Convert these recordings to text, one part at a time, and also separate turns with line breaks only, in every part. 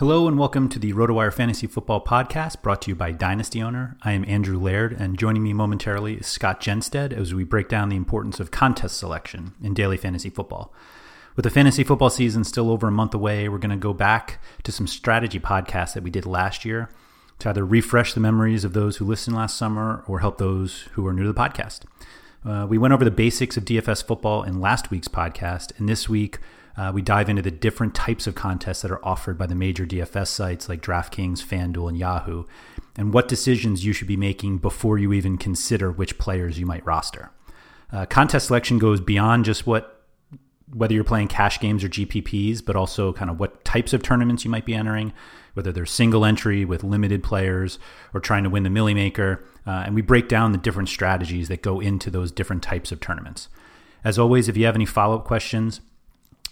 Hello and welcome to the RotoWire Fantasy Football Podcast brought to you by Dynasty Owner. I am Andrew Laird and joining me momentarily is Scott Jenstad as we break down the importance of contest selection in daily fantasy football. With the fantasy football season still over a month away, we're going to go back to some strategy podcasts that we did last year to either refresh the memories of those who listened last summer or help those who are new to the podcast. Uh, we went over the basics of DFS football in last week's podcast, and this week uh, we dive into the different types of contests that are offered by the major DFS sites like DraftKings, FanDuel, and Yahoo, and what decisions you should be making before you even consider which players you might roster. Uh, contest selection goes beyond just what whether you're playing cash games or GPPs, but also kind of what types of tournaments you might be entering, whether they're single entry with limited players or trying to win the Millie Maker. Uh, and we break down the different strategies that go into those different types of tournaments. As always, if you have any follow up questions,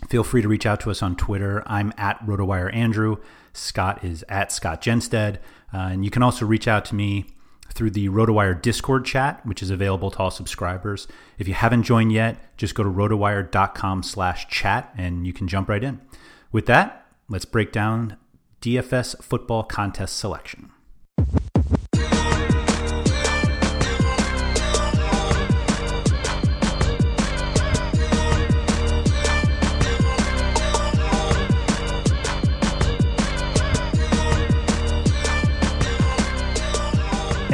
feel free to reach out to us on Twitter. I'm at RotoWire Andrew. Scott is at Scott Jenstad. Uh, and you can also reach out to me through the RotoWire Discord chat, which is available to all subscribers. If you haven't joined yet, just go to rotowire.com slash chat and you can jump right in. With that, let's break down DFS football contest selection.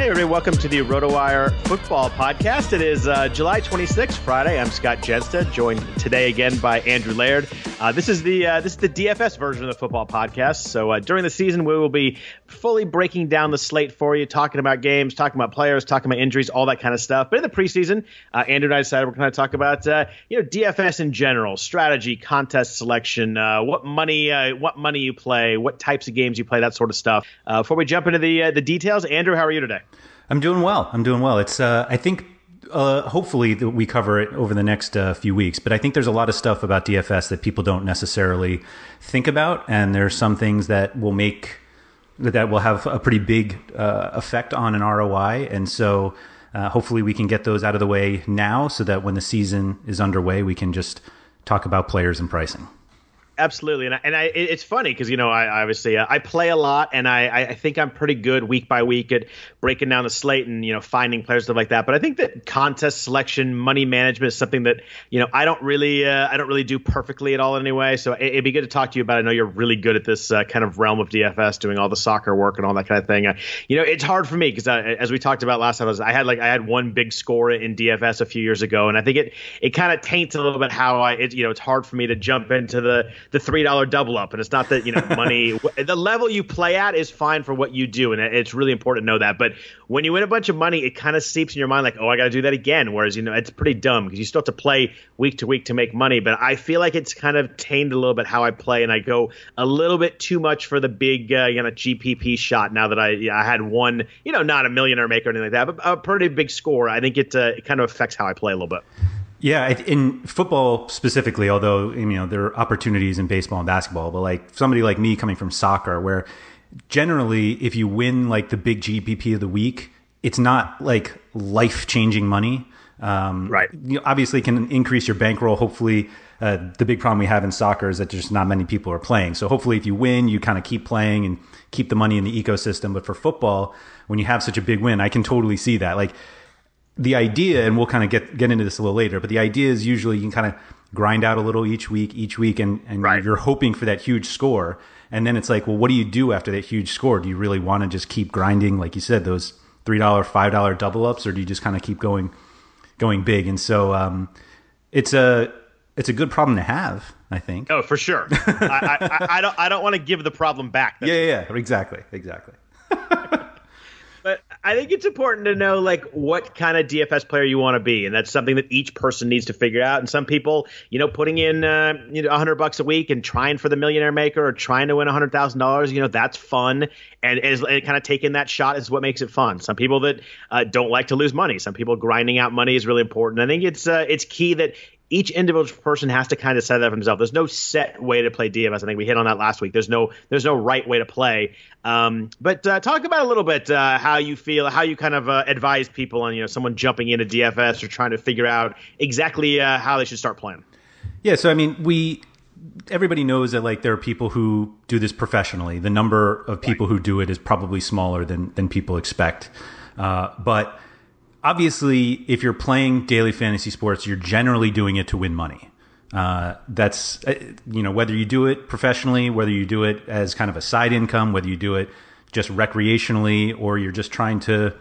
Hey, everybody, welcome to the RotoWire Football Podcast. It is uh, July 26th, Friday. I'm Scott Jenstad, joined today again by Andrew Laird. Uh, this is the uh, this is the DFS version of the football podcast. So uh, during the season, we will be fully breaking down the slate for you, talking about games, talking about players, talking about injuries, all that kind of stuff. But in the preseason, uh, Andrew and I decided we're going to talk about uh, you know DFS in general, strategy, contest selection, what money what money you play, what types of games you play, that sort of stuff. before we jump into the the details, Andrew, how are you today?
I'm doing well. I'm doing well. It's uh, I think uh, hopefully we cover it over the next uh, few weeks. But I think there's a lot of stuff about DFS that people don't necessarily think about, and there's some things that will make that will have a pretty big uh, effect on an ROI. And so uh, hopefully we can get those out of the way now, so that when the season is underway, we can just talk about players and pricing.
Absolutely. And I, and I it's funny because you know I obviously uh, I play a lot, and I I think I'm pretty good week by week at breaking down the slate and you know finding players stuff like that. But I think that contest selection, money management is something that you know I don't really uh, I don't really do perfectly at all anyway. So it, would be good to talk to you about. It. I know you're really good at this uh, kind of realm of DFS, doing all the soccer work and all that kind of thing. Uh, you know, it's hard for me because as we talked about last time, I, was, I had like I had one big score in DFS a few years ago, and I think it it kind of taints a little bit how I it, you know it's hard for me to jump into the the three dollar double up, and it's not that you know money. the level you play at is fine for what you do, and it's really important to know that. But when you win a bunch of money, it kind of seeps in your mind like, oh, I got to do that again. Whereas you know it's pretty dumb because you still have to play week to week to make money. But I feel like it's kind of tamed a little bit how I play, and I go a little bit too much for the big uh, you know GPP shot. Now that I I had one, you know, not a millionaire maker or anything like that, but a pretty big score. I think it, uh, it kind of affects how I play a little bit.
Yeah, in football specifically, although you know there are opportunities in baseball and basketball, but like somebody like me coming from soccer, where generally if you win like the big GPP of the week, it's not like life changing money.
Um, right.
You obviously can increase your bankroll. Hopefully, uh, the big problem we have in soccer is that just not many people are playing. So hopefully, if you win, you kind of keep playing and keep the money in the ecosystem. But for football, when you have such a big win, I can totally see that. Like the idea, and we'll kind of get get into this a little later, but the idea is usually you can kind of grind out a little each week, each week, and, and right. you're hoping for that huge score. And then it's like, well, what do you do after that huge score? Do you really want to just keep grinding, like you said, those three dollar, five dollar double ups, or do you just kind of keep going, going big? And so um, it's a it's a good problem to have, I think.
Oh, for sure. I, I, I, don't I don't want to give the problem back.
yeah, yeah, yeah, exactly, exactly.
I think it's important to know like what kind of DFS player you want to be, and that's something that each person needs to figure out. And some people, you know, putting in uh, you know 100 bucks a week and trying for the millionaire maker or trying to win hundred thousand dollars, you know, that's fun. And is kind of taking that shot is what makes it fun. Some people that uh, don't like to lose money. Some people grinding out money is really important. I think it's uh, it's key that each individual person has to kind of set that for himself. There's no set way to play DFS. I think we hit on that last week. There's no there's no right way to play. Um, but uh, talk about a little bit uh, how you feel, how you kind of uh, advise people on you know someone jumping into DFS or trying to figure out exactly uh, how they should start playing.
Yeah, so I mean, we everybody knows that like there are people who do this professionally. The number of people right. who do it is probably smaller than than people expect, uh, but obviously, if you're playing daily fantasy sports, you're generally doing it to win money. Uh, that's uh, you know whether you do it professionally, whether you do it as kind of a side income, whether you do it just recreationally, or you're just trying to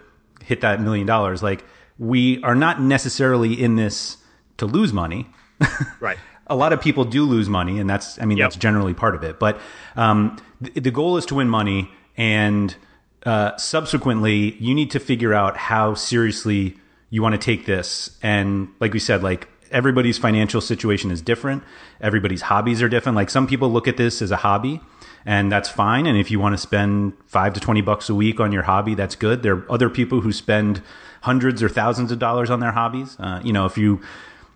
hit that million dollars. Like we are not necessarily in this to lose money.
Right.
a lot of people do lose money, and that's I mean yep. that's generally part of it. But um, the, the goal is to win money and uh, subsequently, you need to figure out how seriously you want to take this. And like we said, like everybody's financial situation is different. Everybody's hobbies are different. Like some people look at this as a hobby and that's fine. And if you want to spend five to 20 bucks a week on your hobby, that's good. There are other people who spend hundreds or thousands of dollars on their hobbies. Uh, you know, if you,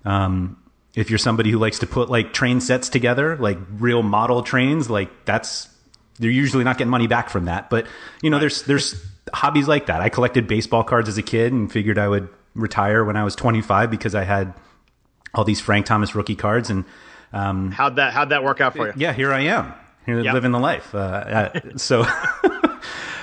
um, if you're somebody who likes to put like train sets together, like real model trains, like that's they're usually not getting money back from that. But you know, there's there's hobbies like that. I collected baseball cards as a kid and figured I would retire when I was 25 because I had all these Frank Thomas rookie cards. And
um, how'd that how'd that work out for you?
Yeah, here I am, here yep. living the life. Uh, uh, so.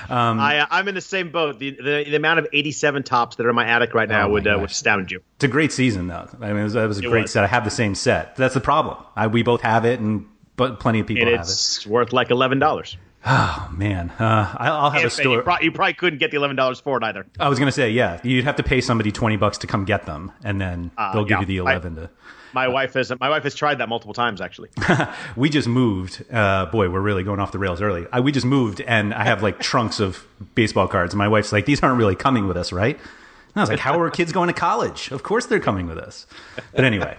Um, I, am uh, in the same boat. The, the, the amount of 87 Topps that are in my attic right now oh would uh, would astound you.
It's a great season, though. I mean, it was, it was a it great was. set. I have the same set. That's the problem. I, we both have it, and but plenty of people
and
have it.
It's worth like eleven dollars.
Oh man, uh, I'll, have a store.
You, pro- you, probably couldn't get the eleven dollars for it either.
I was going to say, yeah, you'd have to pay somebody twenty bucks to come get them, and then uh, they'll give yeah. you the eleven.
I,
to...
My wife has my wife has tried that multiple times actually.
we just moved. Uh, boy, we're really going off the rails early. I, we just moved, and I have like trunks of baseball cards. And my wife's like, "These aren't really coming with us, right?" And I was like, "How are kids going to college? Of course they're coming with us." But anyway,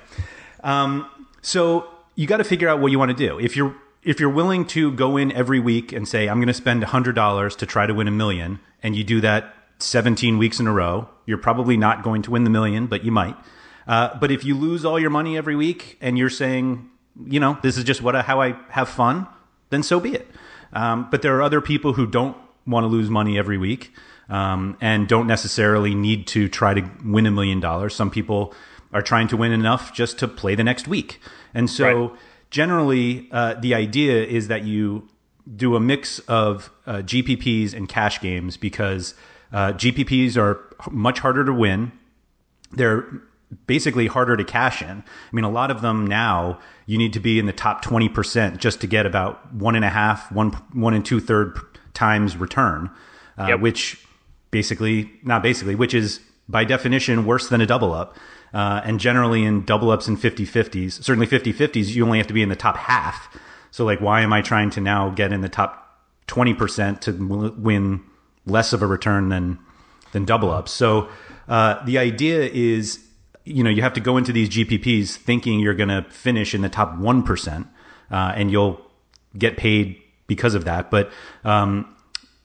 um, so you got to figure out what you want to do. If you're if you're willing to go in every week and say, I'm going to spend $100 to try to win a million, and you do that 17 weeks in a row, you're probably not going to win the million, but you might. Uh, but if you lose all your money every week and you're saying, you know, this is just what I, how I have fun, then so be it. Um, but there are other people who don't want to lose money every week um, and don't necessarily need to try to win a million dollars. Some people are trying to win enough just to play the next week. And so right generally, uh, the idea is that you do a mix of uh, GPPs and cash games because uh, GPPs are much harder to win. They're basically harder to cash in. I mean, a lot of them now you need to be in the top 20% just to get about one and a half, one, one and two third times return, uh, yep. which basically, not basically, which is by definition worse than a double up. Uh, and generally in double ups and 50 50s, certainly 50 50s, you only have to be in the top half. So, like, why am I trying to now get in the top 20% to win less of a return than, than double ups? So, uh, the idea is you know, you have to go into these GPPs thinking you're going to finish in the top 1%, uh, and you'll get paid because of that. But, um,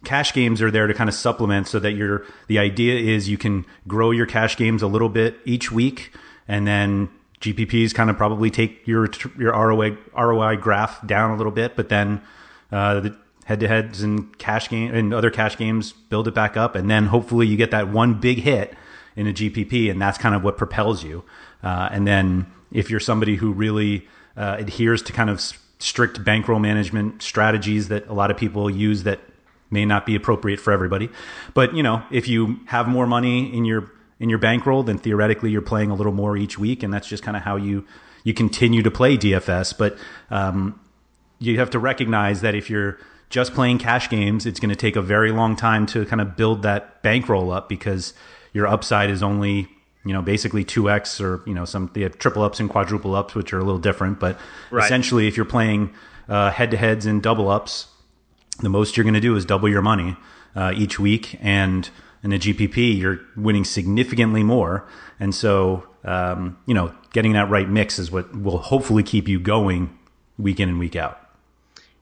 cash games are there to kind of supplement so that you're, the idea is you can grow your cash games a little bit each week, and then GPPs kind of probably take your, your ROI, ROI graph down a little bit, but then, uh, the, head to heads and cash game and other cash games build it back up and then hopefully you get that one big hit in a GPP, and that's kind of what propels you. Uh, and then if you're somebody who really uh, adheres to kind of strict bankroll management strategies that a lot of people use that may not be appropriate for everybody, but you know, if you have more money in your in your bankroll, then theoretically you're playing a little more each week, and that's just kind of how you you continue to play DFS. But um, you have to recognize that if you're just playing cash games, it's going to take a very long time to kind of build that bankroll up because your upside is only you know basically 2x or you know some they have triple ups and quadruple ups which are a little different but right. essentially if you're playing uh, head-to-heads and double ups the most you're going to do is double your money uh, each week and in a gpp you're winning significantly more and so um, you know getting that right mix is what will hopefully keep you going week in and week out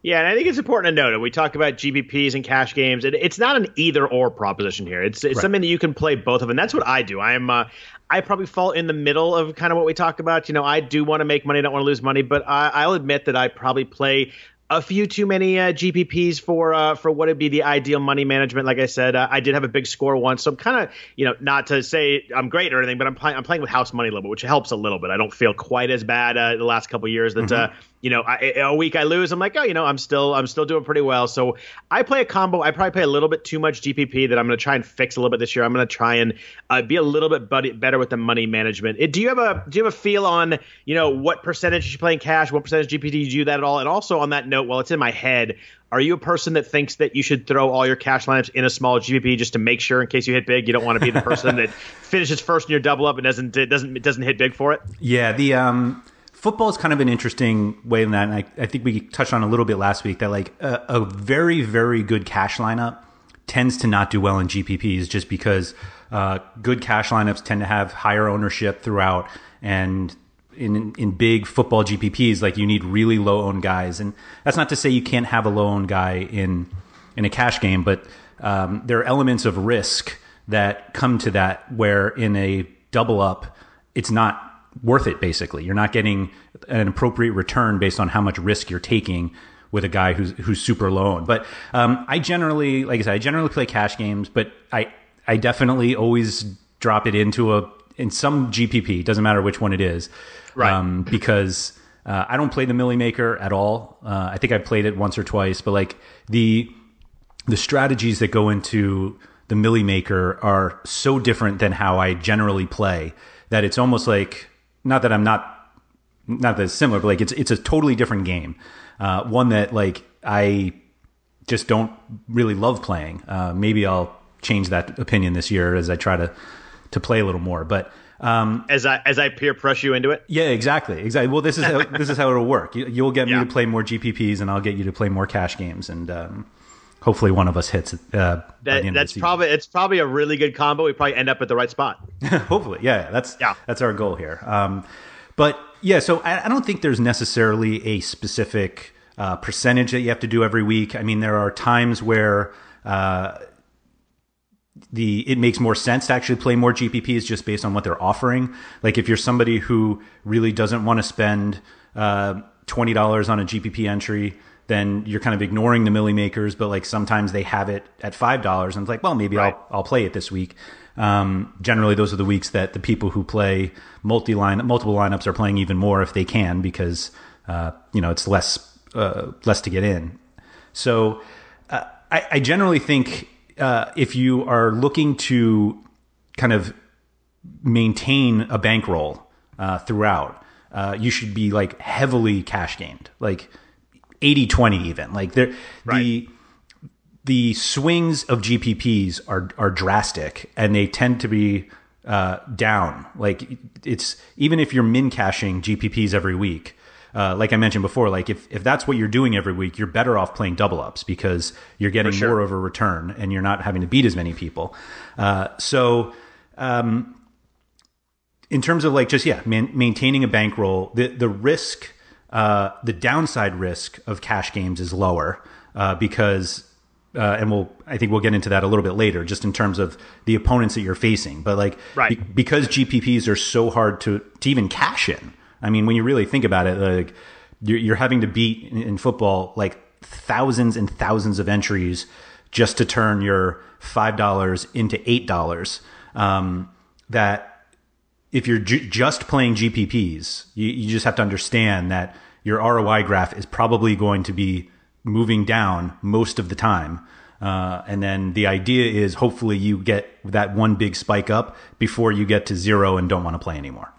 yeah, and I think it's important to note that we talk about GPPs and cash games. It, it's not an either or proposition here. It's it's right. something that you can play both of, and that's what I do. I am uh, I probably fall in the middle of kind of what we talk about. You know, I do want to make money, don't want to lose money, but I, I'll admit that I probably play a few too many uh, GPPs for uh, for what would be the ideal money management. Like I said, uh, I did have a big score once, so I'm kind of you know not to say I'm great or anything, but I'm playing I'm playing with house money a little bit, which helps a little bit. I don't feel quite as bad uh, the last couple years that mm-hmm. You know, I, a week I lose, I'm like, oh, you know, I'm still I'm still doing pretty well. So I play a combo. I probably play a little bit too much GPP that I'm going to try and fix a little bit this year. I'm going to try and uh, be a little bit buddy, better with the money management. It, do you have a do you have a feel on you know what percentage you play in cash, what percentage GPP do you do that at all? And also on that note, while it's in my head, are you a person that thinks that you should throw all your cash lineups in a small GPP just to make sure in case you hit big? You don't want to be the person that finishes first in your double up and doesn't it doesn't it doesn't hit big for it.
Yeah, the um football is kind of an interesting way in that. And I, I think we touched on a little bit last week that like a, a, very, very good cash lineup tends to not do well in GPPs just because uh, good cash lineups tend to have higher ownership throughout. And in, in big football GPPs, like you need really low owned guys. And that's not to say you can't have a low owned guy in, in a cash game, but um, there are elements of risk that come to that where in a double up, it's not worth it basically you're not getting an appropriate return based on how much risk you're taking with a guy who's who's super low owned. But um, I generally, like I said, I generally play cash games, but I I definitely always drop it into a in some GPP. Doesn't matter which one it is,
right? Um,
because uh, I don't play the Milly Maker at all. Uh, I think I played it once or twice, but like the the strategies that go into the Milly Maker are so different than how I generally play that it's almost like not that I'm not not that it's similar, but like it's it's a totally different game. Uh, one that like I just don't really love playing. Uh, maybe I'll change that opinion this year as I try to to play a little more. But
um, as I as I peer press you into it.
Yeah, exactly, exactly. Well, this is how, this is how it'll work. You, will get me yeah. to play more GPPs, and I'll get you to play more cash games, and um, hopefully one of us hits. Uh,
that, that's probably it's probably a really good combo. We probably end up at the right spot.
hopefully, yeah. That's yeah. That's our goal here. Um, but yeah, so I, I, don't think there's necessarily a specific uh, percentage that you have to do every week. I mean, there are times where. Uh, the it makes more sense to actually play more GPPs just based on what they're offering. Like if you're somebody who really doesn't want to spend uh, twenty dollars on a GPP entry, then you're kind of ignoring the milli makers, but like sometimes they have it at five dollars, and it's like, well, maybe right. I'll I'll play it this week. Um, generally, those are the weeks that the people who play multi line multiple lineups are playing even more if they can, because uh, you know, it's less uh, less to get in. So uh, I, I, generally think uh, if you are looking to kind of maintain a bankroll uh, throughout, uh, you should be like heavily cash gained, like 80 20 even. Like there, right. the the swings of GPPs are are drastic, and they tend to be uh, down. Like it's even if you're min cashing GPPs every week. Uh, like I mentioned before, like if, if that's what you're doing every week, you're better off playing double ups because you're getting sure. more of a return and you're not having to beat as many people. Uh, so, um, in terms of like just yeah, man, maintaining a bankroll, the the risk, uh, the downside risk of cash games is lower uh, because uh, and we'll I think we'll get into that a little bit later, just in terms of the opponents that you're facing. But like right. be, because GPPs are so hard to to even cash in. I mean, when you really think about it, like you're, you're having to beat in, in, football like thousands and thousands of entries just to turn your five dollars into eight dollars. Um, that if you're ju- just playing GPPs, you, you just have to understand that your ROI graph is probably going to be moving down most of the time. Uh, and then the idea is hopefully you get that one big spike up before you get to zero and don't want to play anymore.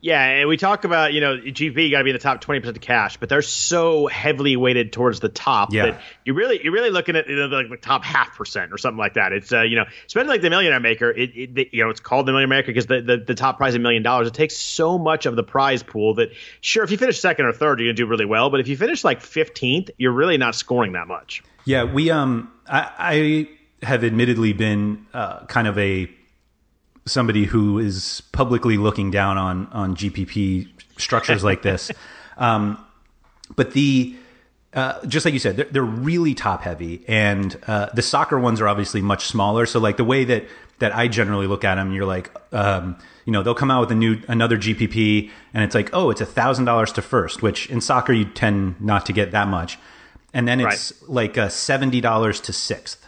Yeah, and we talk about you know GP got to be in the top twenty percent of cash, but they're so heavily weighted towards the top yeah. that you really you're really looking at you know, like the top half percent or something like that. It's uh, you know especially like the Millionaire Maker. It, it you know it's called the Millionaire Maker because the, the the top prize is a million dollars. It takes so much of the prize pool that sure if you finish second or third you're gonna do really well, but if you finish like fifteenth, you're really not scoring that much.
Yeah, we um I, I have admittedly been uh, kind of a somebody who is publicly looking down on on GPP structures like this. Um, but the uh, just like you said, they're, they're really top heavy, and uh, the soccer ones are obviously much smaller. So like the way that that I generally look at them, you're like, um, you know, they'll come out with a new another GPP, and it's like, oh, it's a thousand dollars to first, which in soccer you tend not to get that much, and then it's right. like a seventy dollars to sixth,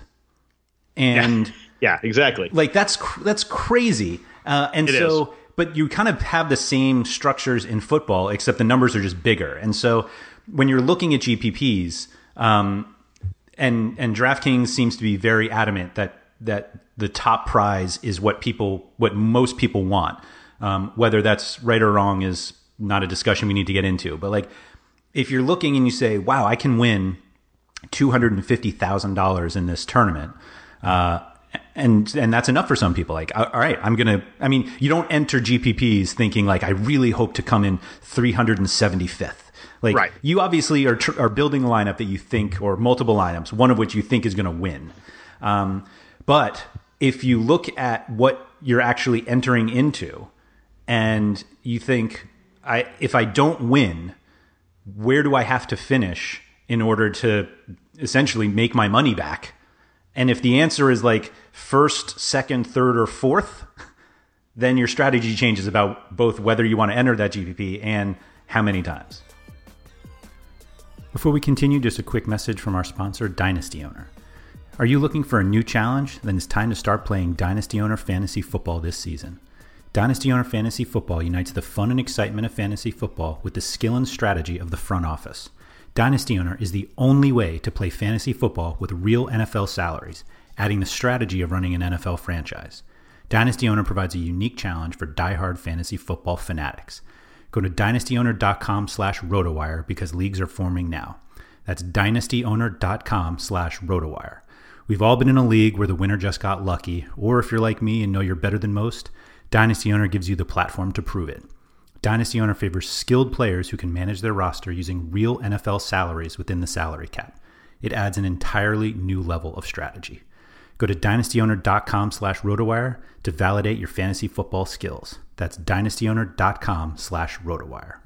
and.
Yeah yeah, exactly.
Like that's that's crazy. Uh, and it so, is. but you kind of have the same structures in football, except the numbers are just bigger. And so, when you're looking at GPPs, um, and and DraftKings seems to be very adamant that that the top prize is what people, what most people want. Um, whether that's right or wrong is not a discussion we need to get into. But like, if you're looking and you say, "Wow, I can win two hundred and fifty thousand dollars in this tournament," uh, and and that's enough for some people. Like all right i'm gonna i mean you don't enter gpps thinking like i really hope to come in 375th like right. you obviously are tr- are building a lineup that you think or multiple lineups one of which you think is going to win. Um, but if you look at what you're actually entering into and you think i if i don't win where do i have to finish in order to essentially make my money back and if the answer is like first, second, third, or fourth, then your strategy changes about both whether you want to enter that GPP and how many times. Before we continue, just a quick message from our sponsor, Dynasty Owner. Are you looking for a new challenge? Then it's time to start playing Dynasty Owner Fantasy Football this season. Dynasty Owner Fantasy Football unites the fun and excitement of fantasy football with the skill and strategy of the front office. Dynasty Owner is the only way to play fantasy football with real NFL salaries, adding the strategy of running an NFL franchise. Dynasty Owner provides a unique challenge for die-hard fantasy football fanatics. Go to dynastyowner.com slash rotowire because leagues are forming now. That's dynastyowner.com slash rotowire. We've all been in a league where the winner just got lucky, or if you're like me and know you're better than most, Dynasty Owner gives you the platform to prove it. Dynasty Owner favors skilled players who can manage their roster using real NFL salaries within the salary cap. It adds an entirely new level of strategy. Go to dynastyowner.com slash rotowire to validate your fantasy football skills. That's dynastyowner.com slash rotowire.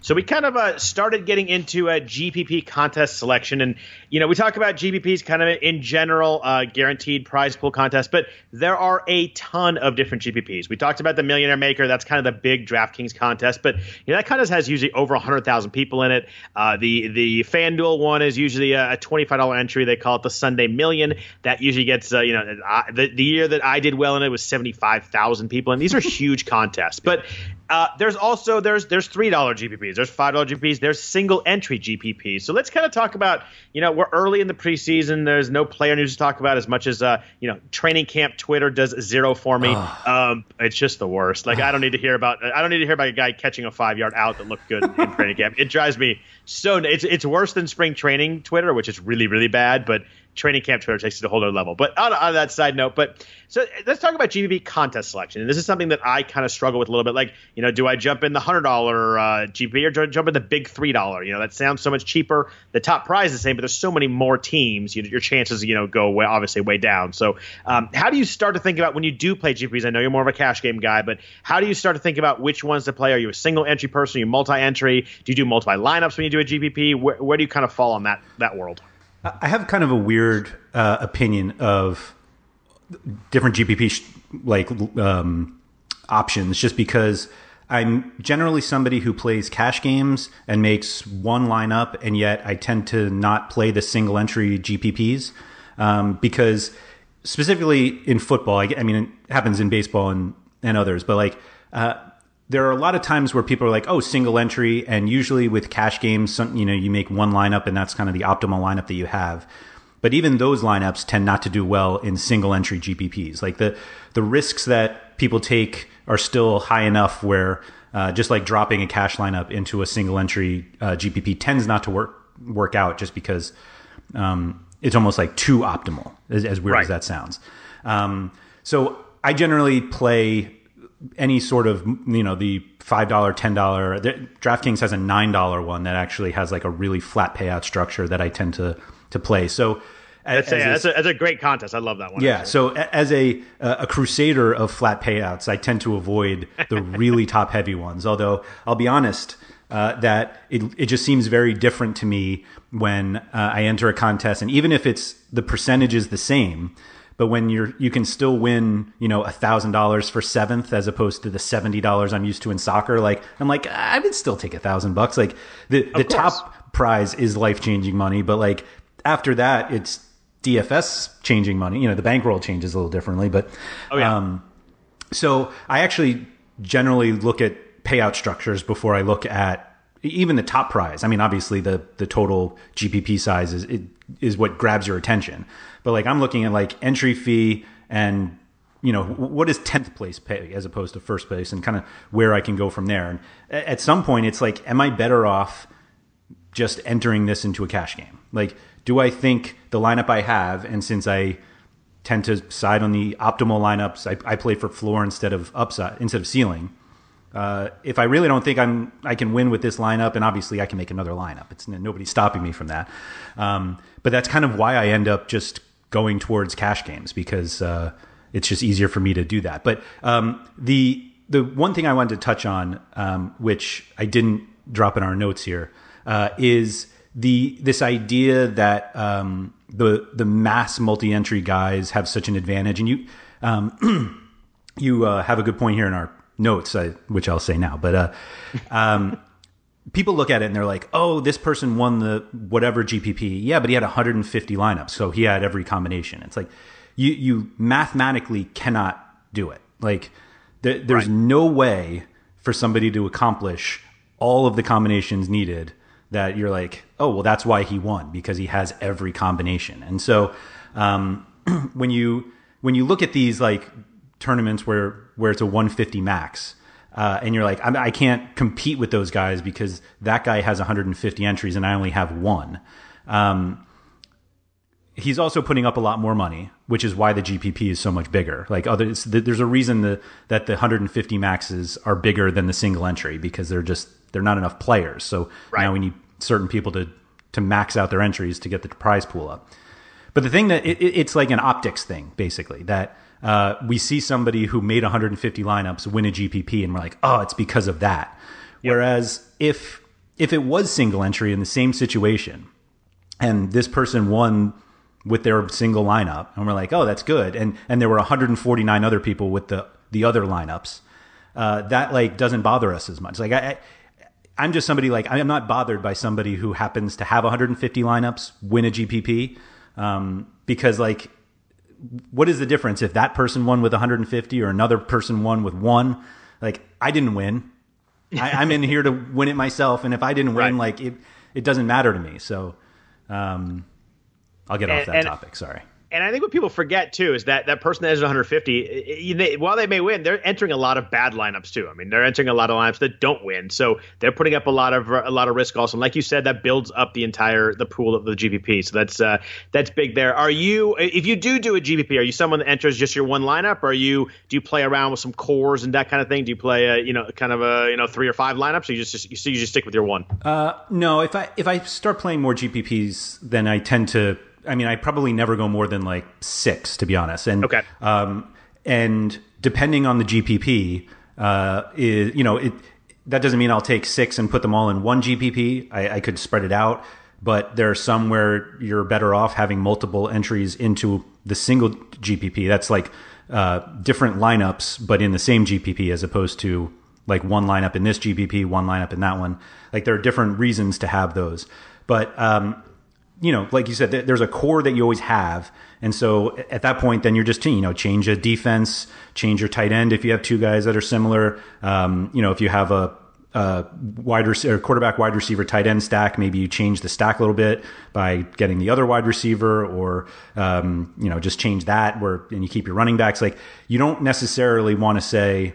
So we kind of uh, started getting into a GPP contest selection, and you know we talk about GPPs kind of in general, uh, guaranteed prize pool contest, but there are a ton of different GPPs. We talked about the Millionaire Maker, that's kind of the big DraftKings contest, but you know that contest has usually over hundred thousand people in it. Uh, the the FanDuel one is usually a, twenty five dollar entry. They call it the Sunday Million. That usually gets uh, you know I, the the year that I did well in it was seventy five thousand people, and these are huge contests, but Uh, there's also there's there's three dollar GPPs, there's five dollar GPPs, there's single entry GPPs. So let's kind of talk about you know we're early in the preseason. There's no player news to talk about as much as uh, you know training camp Twitter does zero for me. Um, it's just the worst. Like I don't need to hear about I don't need to hear about a guy catching a five yard out that looked good in training camp. It drives me so it's it's worse than spring training Twitter, which is really really bad, but training camp Twitter takes it to a whole other level. But on, on that side note, but so let's talk about GPP contest selection. And this is something that I kind of struggle with a little bit. Like, you know, do I jump in the hundred dollar uh, GPP or do I jump in the big three dollar? You know, that sounds so much cheaper. The top prize is the same, but there's so many more teams. You, your chances, you know, go way, obviously way down. So, um, how do you start to think about when you do play GPPs? I know you're more of a cash game guy, but how do you start to think about which ones to play? Are you a single entry person? Are you multi entry? Do you do multi lineups when you do a GPP? Where, where do you kind of fall on that that world?
I have kind of a weird uh, opinion of different GPP sh- like um, options, just because I'm generally somebody who plays cash games and makes one lineup, and yet I tend to not play the single entry GPPs um, because specifically in football, I, I, mean, it happens in baseball and, and others, but like uh, there are a lot of times where people are like, oh, single entry. And usually with cash games, some, you know, you make one lineup and that's kind of the optimal lineup that you have. But even those lineups tend not to do well in single entry GPPs. Like the, the risks that people take are still high enough where uh, just like dropping a cash lineup into a single entry uh, GPP tends not to work, work out just because um, it's almost like too optimal, as, as weird right. as that sounds. Um, so I generally play any sort of you know the five dollar ten dollar draftkings has a nine dollar one that actually has like a really flat payout structure that i tend to to play so
that's, as, a, that's, a, that's a great contest. I love that one.
Yeah. Actually. So as a a crusader of flat payouts, I tend to avoid the really top heavy ones. Although I'll be honest, uh, that it it just seems very different to me when uh, I enter a contest, and even if it's the percentage is the same, but when you're you can still win you know a thousand dollars for seventh as opposed to the seventy dollars i'm used to in soccer like i'm like i would still take a thousand bucks. Like the the top prize is life changing money but like after that it's dfs changing money. You know the bankroll changes a little differently but oh, yeah. um so i actually generally look at payout structures before i look at even the top prize. I mean obviously the the total gpp size is it is what grabs your attention but like I'm looking at like entry fee and you know what is 10th place pay as opposed to first place and kind of where I can go from there. And at some point it's like am I better off just entering this into a cash game? Like do I think the lineup I have and since I tend to side on the optimal lineups, I, I play for floor instead of upside instead of ceiling. Uh, if I really don't think I'm, I can win with this lineup, and obviously I can make another lineup. It's nobody's stopping me from that. Um, but that's kind of why I end up just going towards cash games because uh, it's just easier for me to do that. But um, the the one thing I wanted to touch on, um, which I didn't drop in our notes here, uh, is the this idea that um, the the mass multi entry guys have such an advantage, and you um, you uh, have a good point here in our notes, uh, which I'll say now, but. People look at it and they're like, oh, this person won the whatever GPP. Yeah, but he had 150 lineups, so he had every combination. It's like you you mathematically cannot do it. Like there's right. no way for somebody to accomplish all of the combinations needed that you're like, oh, well, that's why he won because he has every combination. And so um, when you when you look at these like tournaments where where it's a 150 max uh, and you're like, I, I can't compete with those guys because that guy has 150 entries and I only have one. Um, he's also putting up a lot more money, which is why the GPP is so much bigger. Like other, there's a reason the, that the 150 maxes are bigger than the single entry because they're just they're not enough players. So right. now we need certain people to to max out their entries to get the prize pool up. But the thing that it, it's like an optics thing, basically that uh, we see somebody who made 150 lineups win a GPP, and we're like, oh, it's because of that. Yep. Whereas if if it was single entry in the same situation, and this person won with their single lineup, and we're like, oh, that's good, and and there were 149 other people with the the other lineups, uh, that like doesn't bother us as much. Like I, I I'm just somebody like I'm not bothered by somebody who happens to have 150 lineups win a GPP um, because like what is the difference if that person won with 150 or another person won with one? Like I didn't win. I, am in here to win it myself, and if I didn't win, right. like it, it doesn't matter to me. So, um, I'll get and, off that topic. Sorry
and I think what people forget too is that that person that has 150, they, while they may win, they're entering a lot of bad lineups too. I mean, they're entering a lot of lineups that don't win, so they're putting up a lot of a lot of risk also. And like you said, that builds up the entire the pool of the GPP. So that's uh, that's big there. Are you if you do do a GPP, are you someone that enters just your one lineup, or are you do you play around with some cores and that kind of thing? Do you play a you know kind of a you know three or five lineups, or you just, just you, you just stick with your one?
Uh, no, if I if I start playing more GPPs, then I tend to I mean, I probably never go more than like six, to be honest. And
okay.
Um, and depending on the GPP, uh, is you know it. That doesn't mean I'll take six and put them all in one GPP. I, I could spread it out, but there are some where you're better off having multiple entries into the single GPP. That's like uh, different lineups, but in the same GPP, as opposed to like one lineup in this GPP, one lineup in that one. Like there are different reasons to have those. But um, you know, like you said, there's a core that you always have. And so at that point, then you're just, you know, change a defense, change your tight end if you have two guys that are similar. Um, you know, if you have a, a wide receiver, quarterback, wide receiver, tight end stack, maybe you change the stack a little bit by getting the other wide receiver, or um, you know, just change that where and you keep your running backs. Like you don't necessarily want to say,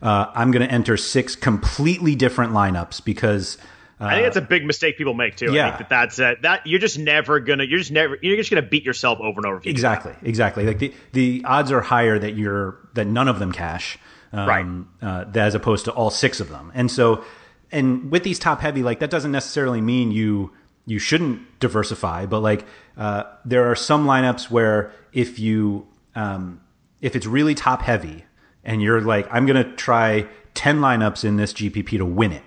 uh, I'm going to enter six completely different lineups because
I think that's a big mistake people make too.
Yeah.
I think that that's uh, that you're just never gonna you're just never you're just gonna beat yourself over and over. Again.
Exactly, exactly. Like the the odds are higher that you're that none of them cash,
um, right?
Uh, as opposed to all six of them. And so, and with these top heavy, like that doesn't necessarily mean you you shouldn't diversify, but like uh, there are some lineups where if you um, if it's really top heavy and you're like I'm gonna try ten lineups in this GPP to win it.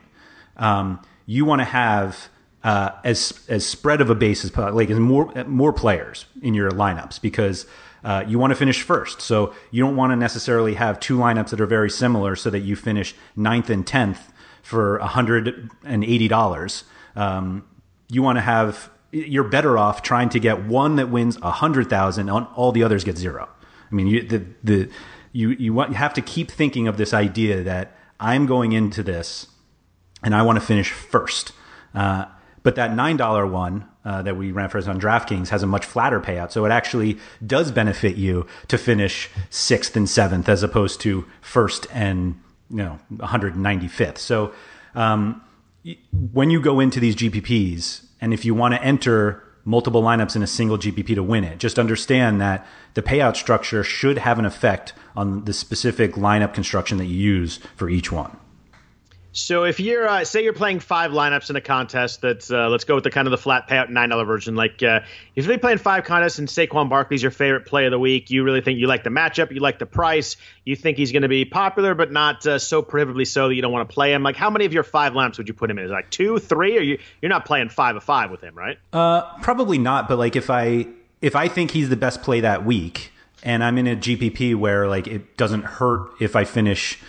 Um, you want to have uh, as as spread of a base as like as more more players in your lineups because uh, you want to finish first. So you don't want to necessarily have two lineups that are very similar so that you finish ninth and tenth for hundred and eighty dollars. Um, you want to have you're better off trying to get one that wins a hundred thousand, and all the others get zero. I mean, you, the the you you want you have to keep thinking of this idea that I'm going into this and I want to finish first. Uh, but that $9 one uh, that we ran first on DraftKings has a much flatter payout. So it actually does benefit you to finish sixth and seventh as opposed to first and you know 195th. So um, when you go into these GPPs, and if you want to enter multiple lineups in a single GPP to win it, just understand that the payout structure should have an effect on the specific lineup construction that you use for each one.
So if you're uh, say you're playing five lineups in a contest that's uh, let's go with the kind of the flat payout nine dollar version. Like uh, if you're playing five contests and Saquon Barkley's your favorite play of the week, you really think you like the matchup, you like the price, you think he's going to be popular, but not uh, so prohibitively so that you don't want to play him. Like how many of your five lineups would you put him in? Is like two, three, or you you're not playing five of five with him, right?
Uh, probably not. But like if I if I think he's the best play that week, and I'm in a GPP where like it doesn't hurt if I finish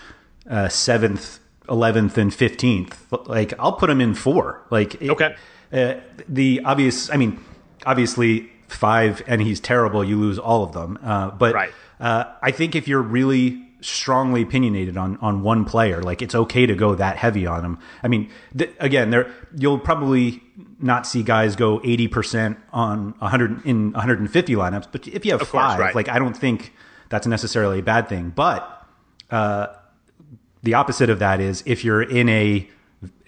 uh, seventh 11th and 15th. Like I'll put him in four. Like
okay,
uh, the obvious. I mean, obviously five, and he's terrible. You lose all of them. Uh, but
right.
uh, I think if you're really strongly opinionated on on one player, like it's okay to go that heavy on him. I mean, th- again, there you'll probably not see guys go 80% on 100 in 150 lineups, but if you have five,
right.
like I don't think that's necessarily a bad thing. But uh, the opposite of that is if you're in a,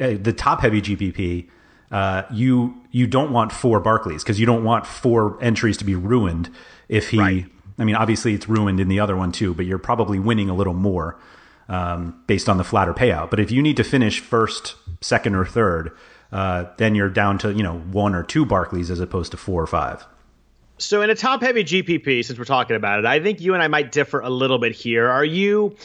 a the top heavy GPP, uh, you you don't want four Barkleys because you don't want four entries to be ruined if he.
Right.
I mean, obviously it's ruined in the other one too, but you're probably winning a little more um, based on the flatter payout. But if you need to finish first, second, or third, uh, then you're down to you know one or two Barkleys as opposed to four or five.
So in a top heavy GPP, since we're talking about it, I think you and I might differ a little bit here. Are you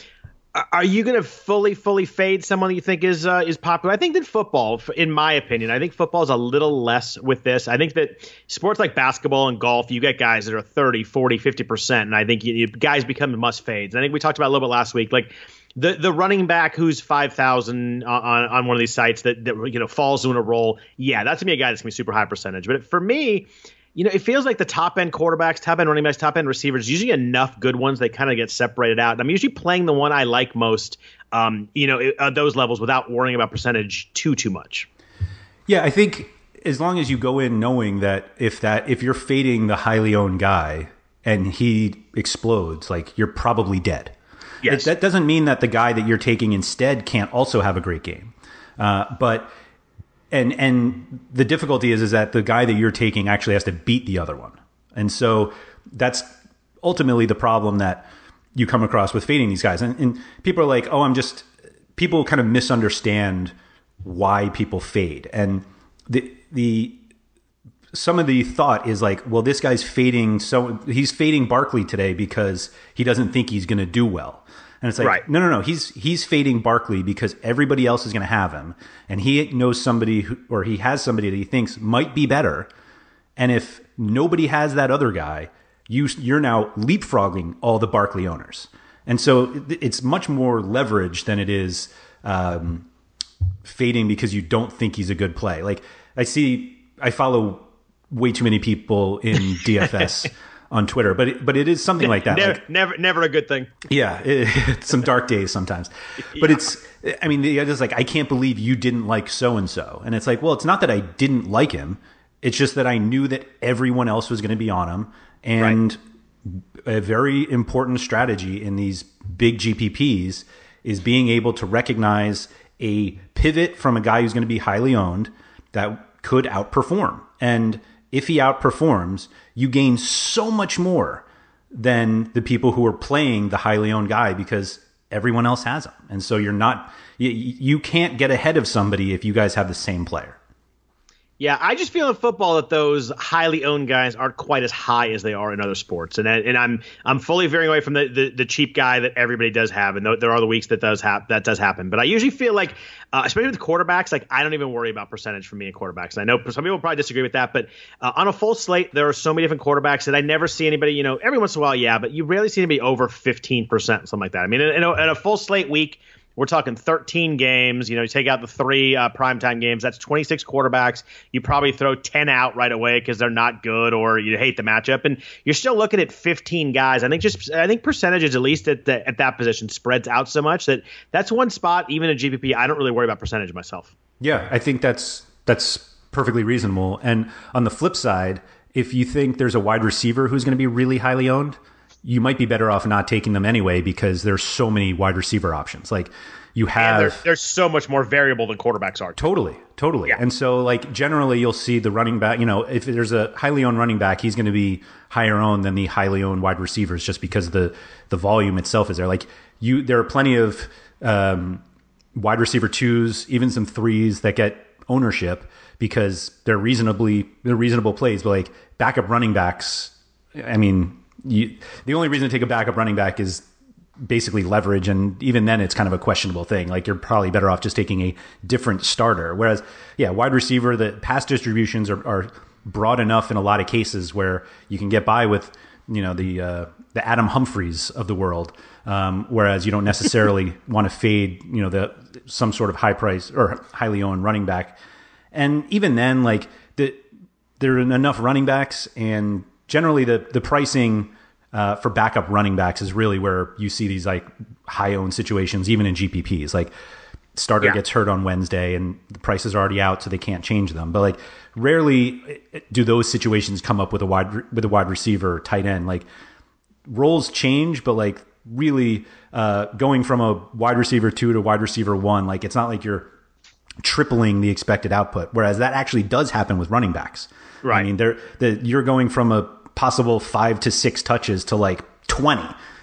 are you going to fully, fully fade someone that you think is uh, is popular? I think that football, in my opinion, I think football is a little less with this. I think that sports like basketball and golf, you get guys that are 30, 40, 50%, and I think you, you, guys become must fades. I think we talked about a little bit last week. Like the the running back who's 5,000 on, on one of these sites that, that you know falls in a role, yeah, that's to be a guy that's to be super high percentage. But for me, you know, it feels like the top end quarterbacks, top end running backs, top end receivers, usually enough good ones, they kind of get separated out. I'm usually playing the one I like most, um, you know, at those levels without worrying about percentage too, too much.
Yeah, I think as long as you go in knowing that if that if you're fading the highly owned guy and he explodes, like you're probably dead. Yes. It, that doesn't mean that the guy that you're taking instead can't also have a great game. Uh, but and and the difficulty is is that the guy that you're taking actually has to beat the other one, and so that's ultimately the problem that you come across with fading these guys. And, and people are like, oh, I'm just people kind of misunderstand why people fade, and the the some of the thought is like, well, this guy's fading. So he's fading Barkley today because he doesn't think he's going to do well. And it's like, right. no, no, no. He's he's fading Barkley because everybody else is going to have him, and he knows somebody who, or he has somebody that he thinks might be better. And if nobody has that other guy, you you're now leapfrogging all the Barkley owners, and so it's much more leverage than it is um, fading because you don't think he's a good play. Like I see, I follow way too many people in DFS on Twitter, but it, but it is something like that.
Never,
like,
never, never a good thing.
Yeah, it, it's some dark days sometimes. But yeah. it's, I mean, it's like I can't believe you didn't like so and so, and it's like, well, it's not that I didn't like him. It's just that I knew that everyone else was going to be on him, and right. a very important strategy in these big GPPs is being able to recognize a pivot from a guy who's going to be highly owned that could outperform. And if he outperforms, you gain so much more than the people who are playing the highly owned guy because everyone else has him. And so you're not, you, you can't get ahead of somebody if you guys have the same player.
Yeah, I just feel in football that those highly owned guys aren't quite as high as they are in other sports, and and I'm I'm fully veering away from the, the, the cheap guy that everybody does have, and there are the weeks that does hap- that does happen. But I usually feel like, uh, especially with quarterbacks, like I don't even worry about percentage for me in quarterbacks. I know some people probably disagree with that, but uh, on a full slate, there are so many different quarterbacks that I never see anybody. You know, every once in a while, yeah, but you rarely see anybody over 15 percent, something like that. I mean, in, in, a, in a full slate week we're talking 13 games. You know, you take out the three uh, primetime games. That's 26 quarterbacks. You probably throw 10 out right away because they're not good or you hate the matchup, and you're still looking at 15 guys. I think just I think percentages at least at the, at that position spreads out so much that that's one spot. Even in GPP, I don't really worry about percentage myself.
Yeah, I think that's that's perfectly reasonable. And on the flip side, if you think there's a wide receiver who's going to be really highly owned you might be better off not taking them anyway because there's so many wide receiver options. Like you have,
there's, there's so much more variable than quarterbacks are.
Totally, totally. Yeah. And so, like generally, you'll see the running back. You know, if there's a highly owned running back, he's going to be higher owned than the highly owned wide receivers, just because the the volume itself is there. Like you, there are plenty of um, wide receiver twos, even some threes that get ownership because they're reasonably they're reasonable plays. But like backup running backs, I mean you, the only reason to take a backup running back is basically leverage and even then it's kind of a questionable thing. Like you're probably better off just taking a different starter. Whereas yeah wide receiver the pass distributions are, are broad enough in a lot of cases where you can get by with you know the uh, the Adam Humphries of the world um, whereas you don't necessarily want to fade you know the some sort of high price or highly owned running back. And even then like the there are enough running backs and generally the the pricing uh, for backup running backs is really where you see these like high owned situations, even in GPPs. Like starter yeah. gets hurt on Wednesday and the price is already out, so they can't change them. But like rarely do those situations come up with a wide with a wide receiver, tight end. Like roles change, but like really uh, going from a wide receiver two to wide receiver one, like it's not like you're tripling the expected output. Whereas that actually does happen with running backs. Right. I mean, they're, the, you're going from a possible five to six touches to like 20.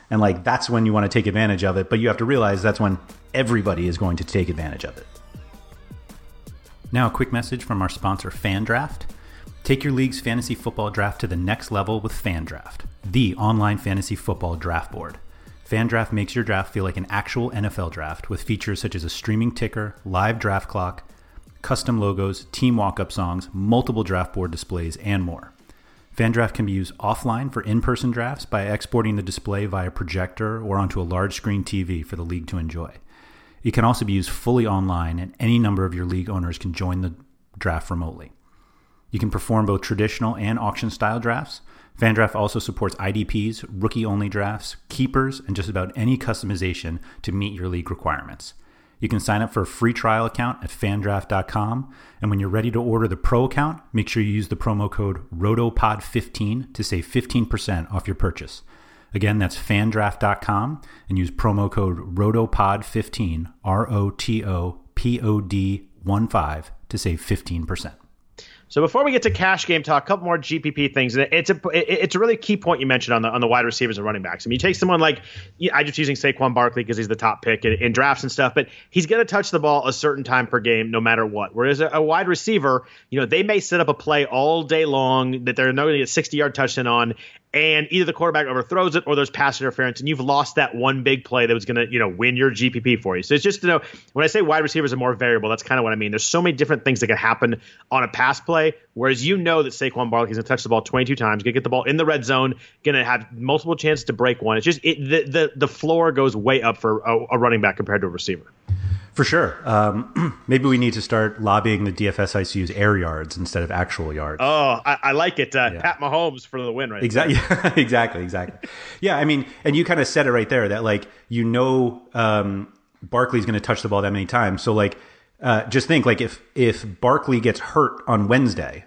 And like, that's when you want to take advantage of it. But you have to realize that's when everybody is going to take advantage of it. Now, a quick message from our sponsor, FanDraft. Take your league's fantasy football draft to the next level with FanDraft, the online fantasy football draft board. FanDraft makes your draft feel like an actual NFL draft with features such as a streaming ticker, live draft clock, custom logos, team walk up songs, multiple draft board displays, and more. FanDraft can be used offline for in person drafts by exporting the display via projector or onto a large screen TV for the league to enjoy. It can also be used fully online, and any number of your league owners can join the draft remotely. You can perform both traditional and auction style drafts. FanDraft also supports IDPs, rookie only drafts, keepers, and just about any customization to meet your league requirements. You can sign up for a free trial account at fandraft.com. And when you're ready to order the pro account, make sure you use the promo code ROTOPOD15 to save 15% off your purchase. Again, that's fandraft.com and use promo code ROTOPOD15, R O T O P O D 1 5 to save 15%.
So before we get to cash game talk, a couple more GPP things. It's a it's a really key point you mentioned on the on the wide receivers and running backs. I mean, you take someone like I just using Saquon Barkley because he's the top pick in, in, drafts and stuff, but he's going to touch the ball a certain time per game no matter what. Whereas a, a wide receiver, you know, they may set up a play all day long that they're not going to get 60 yard touchdown on, and either the quarterback overthrows it or there's pass interference, and you've lost that one big play that was going to, you know, win your GPP for you. So it's just, you know, when I say wide receivers are more variable, that's kind of what I mean. There's so many different things that can happen on a pass play, whereas you know that Saquon Barkley's going to touch the ball 22 times, going to get the ball in the red zone, going to have multiple chances to break one. It's just it, the, the the floor goes way up for a, a running back compared to a receiver.
For sure. Um, maybe we need to start lobbying the DFS to use air yards instead of actual yards.
Oh, I, I like it. Uh, yeah. Pat Mahomes for the win, right?
Exactly. exactly. Exactly. yeah. I mean, and you kind of said it right there that like you know um, Barkley's going to touch the ball that many times. So like, uh, just think like if if Barkley gets hurt on Wednesday,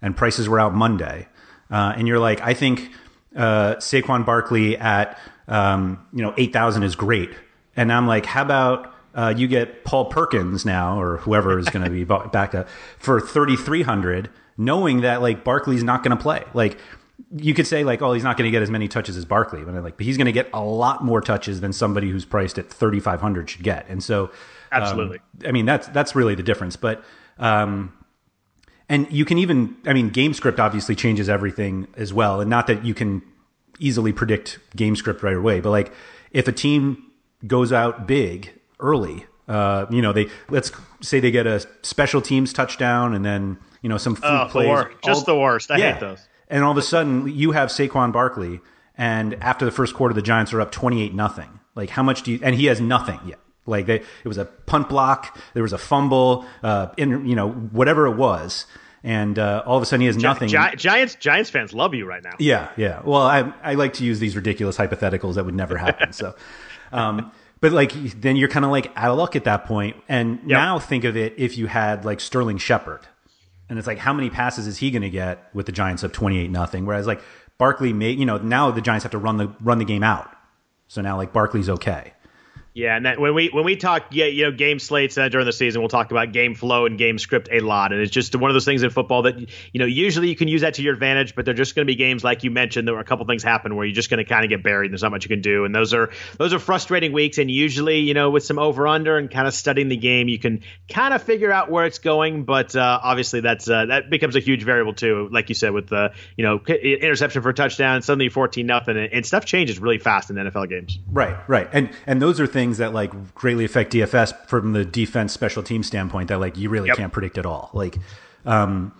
and prices were out Monday, uh, and you're like, I think uh, Saquon Barkley at um, you know eight thousand is great, and I'm like, how about uh, you get Paul Perkins now, or whoever is going to be back up for 3,300, knowing that like Barkley's not going to play. Like you could say like, oh, he's not going to get as many touches as Barkley, but like, but he's going to get a lot more touches than somebody who's priced at 3,500 should get. And so,
um, absolutely,
I mean that's that's really the difference. But um, and you can even, I mean, game script obviously changes everything as well, and not that you can easily predict game script right away, but like if a team goes out big early. Uh, you know, they let's say they get a special teams touchdown and then you know some food oh, plays.
The Just the worst. I yeah. hate those.
And all of a sudden, you have Saquon Barkley, and after the first quarter, the Giants are up twenty-eight nothing. Like, how much do you? And he has nothing yet. Like, they, it was a punt block, there was a fumble, uh, in you know whatever it was, and uh, all of a sudden he has nothing.
Gi- Giants Giants fans love you right now.
Yeah, yeah. Well, I I like to use these ridiculous hypotheticals that would never happen. so. Um, but like then you're kind of like out of luck at that point. And yep. now think of it if you had like Sterling Shepard, and it's like how many passes is he going to get with the Giants up twenty eight nothing? Whereas like Barkley may you know now the Giants have to run the run the game out. So now like Barkley's okay.
Yeah, and that, when we when we talk, yeah, you know, game slates uh, during the season, we'll talk about game flow and game script a lot, and it's just one of those things in football that you know usually you can use that to your advantage, but they're just going to be games like you mentioned. There were a couple things happen where you're just going to kind of get buried. And there's not much you can do, and those are those are frustrating weeks. And usually, you know, with some over under and kind of studying the game, you can kind of figure out where it's going. But uh, obviously, that's uh, that becomes a huge variable too, like you said, with the you know interception for a touchdown, suddenly 14 nothing, and stuff changes really fast in NFL games.
Right, right, and and those are things that like greatly affect DFS from the defense special team standpoint that like you really yep. can't predict at all. Like, um,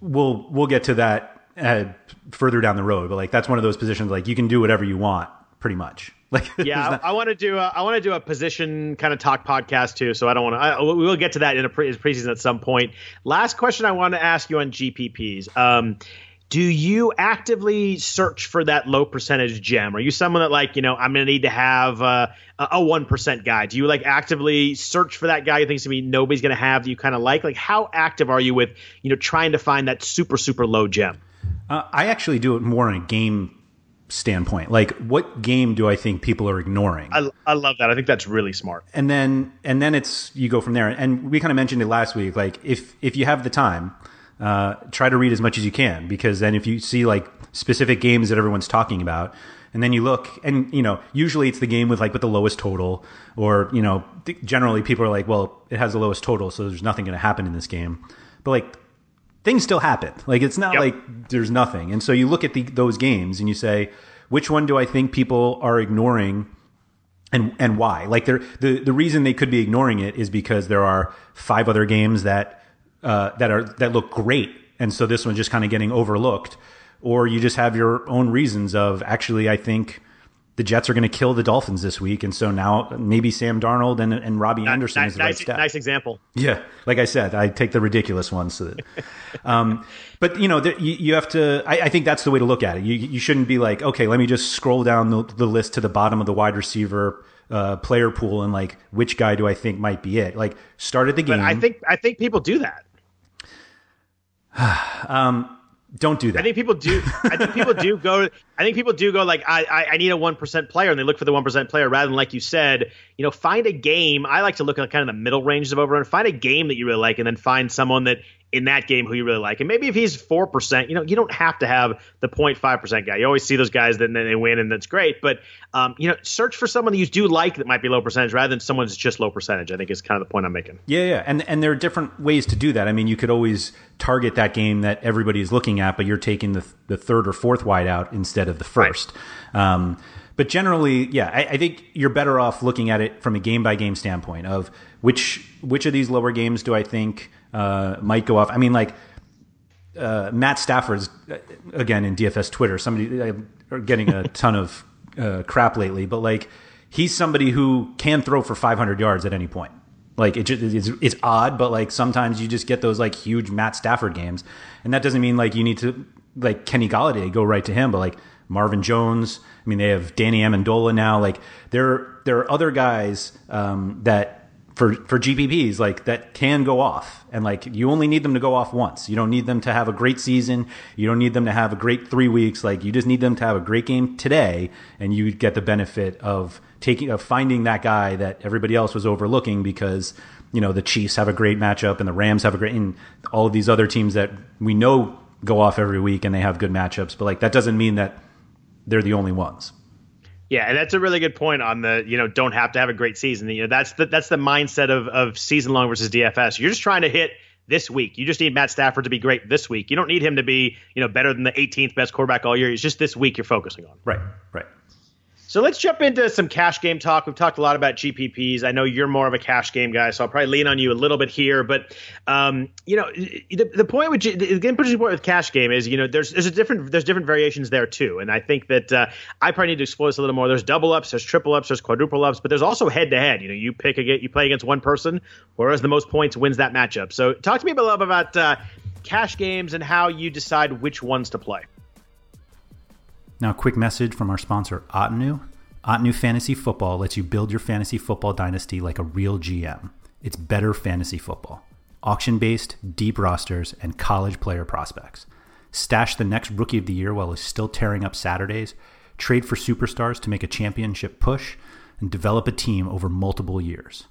we'll we'll get to that uh, further down the road, but like that's one of those positions like you can do whatever you want pretty much. Like,
yeah, not- I, I want to do a, I want to do a position kind of talk podcast too. So I don't want to. We will get to that in a pre- preseason at some point. Last question I want to ask you on GPPs. Um, do you actively search for that low percentage gem? Are you someone that like, you know, I'm going to need to have uh, a one percent guy? Do you like actively search for that guy you think to be nobody's going to have that you kind of like? Like, how active are you with, you know, trying to find that super super low gem?
Uh, I actually do it more in a game standpoint. Like, what game do I think people are ignoring?
I, I love that. I think that's really smart.
And then and then it's you go from there. And we kind of mentioned it last week. Like, if if you have the time uh, try to read as much as you can because then if you see like specific games that everyone's talking about and then you look and you know usually it's the game with like with the lowest total or you know generally people are like well it has the lowest total so there's nothing going to happen in this game. But like things still happen. Like it's not yep. like there's nothing. And so you look at the, those games and you say which one do i think people are ignoring and and why? Like the the reason they could be ignoring it is because there are five other games that uh, that are that look great, and so this one's just kind of getting overlooked, or you just have your own reasons of actually, I think the Jets are going to kill the Dolphins this week, and so now maybe Sam Darnold and, and Robbie Anderson
nice,
is the right
nice,
step.
Nice example.
Yeah, like I said, I take the ridiculous ones. So that, um, but you know, the, you, you, have to. I, I, think that's the way to look at it. You, you shouldn't be like, okay, let me just scroll down the, the list to the bottom of the wide receiver uh, player pool and like which guy do I think might be it. Like start at the game.
But I think I think people do that.
um, don't do that.
I think people do. I think people do go. I think people do go like I, I, I need a one percent player, and they look for the one percent player rather than like you said, you know, find a game. I like to look at kind of the middle ranges of overrun. Find a game that you really like, and then find someone that in that game who you really like. And maybe if he's 4%, you know, you don't have to have the 0.5% guy. You always see those guys that then they win and that's great. But, um, you know, search for someone that you do like that might be low percentage rather than someone that's just low percentage, I think is kind of the point I'm making.
Yeah, yeah. And, and there are different ways to do that. I mean, you could always target that game that everybody is looking at, but you're taking the, the third or fourth wide out instead of the first. Right. Um, but generally, yeah, I, I, think you're better off looking at it from a game by game standpoint of which which of these lower games do I think – uh, might go off. I mean, like uh, Matt Stafford's uh, again in DFS Twitter. Somebody uh, are getting a ton of uh, crap lately, but like he's somebody who can throw for 500 yards at any point. Like it just, it's, it's odd, but like sometimes you just get those like huge Matt Stafford games, and that doesn't mean like you need to like Kenny Golladay go right to him, but like Marvin Jones. I mean, they have Danny Amendola now. Like there, there are other guys um, that for for GPPs like that can go off and like you only need them to go off once. You don't need them to have a great season. You don't need them to have a great 3 weeks. Like you just need them to have a great game today and you get the benefit of taking of finding that guy that everybody else was overlooking because you know the Chiefs have a great matchup and the Rams have a great and all of these other teams that we know go off every week and they have good matchups, but like that doesn't mean that they're the only ones.
Yeah, and that's a really good point on the you know don't have to have a great season. You know that's the that's the mindset of of season long versus DFS. You're just trying to hit this week. You just need Matt Stafford to be great this week. You don't need him to be you know better than the 18th best quarterback all year. It's just this week you're focusing on.
Right, right.
So let's jump into some cash game talk. We've talked a lot about GPPs. I know you're more of a cash game guy, so I'll probably lean on you a little bit here. But um, you know, the, the point with the interesting point with cash game is you know there's there's a different there's different variations there too, and I think that uh, I probably need to explore this a little more. There's double ups, there's triple ups, there's quadruple ups, but there's also head to head. You know, you pick a you play against one person, whereas the most points wins that matchup. So talk to me a little bit about uh, cash games and how you decide which ones to play.
Now, a quick message from our sponsor, Ottoneu. Ottoneu Fantasy Football lets you build your fantasy football dynasty like a real GM. It's better fantasy football. Auction based, deep rosters, and college player prospects. Stash the next rookie of the year while he's still tearing up Saturdays. Trade for superstars to make a championship push, and develop a team over multiple years.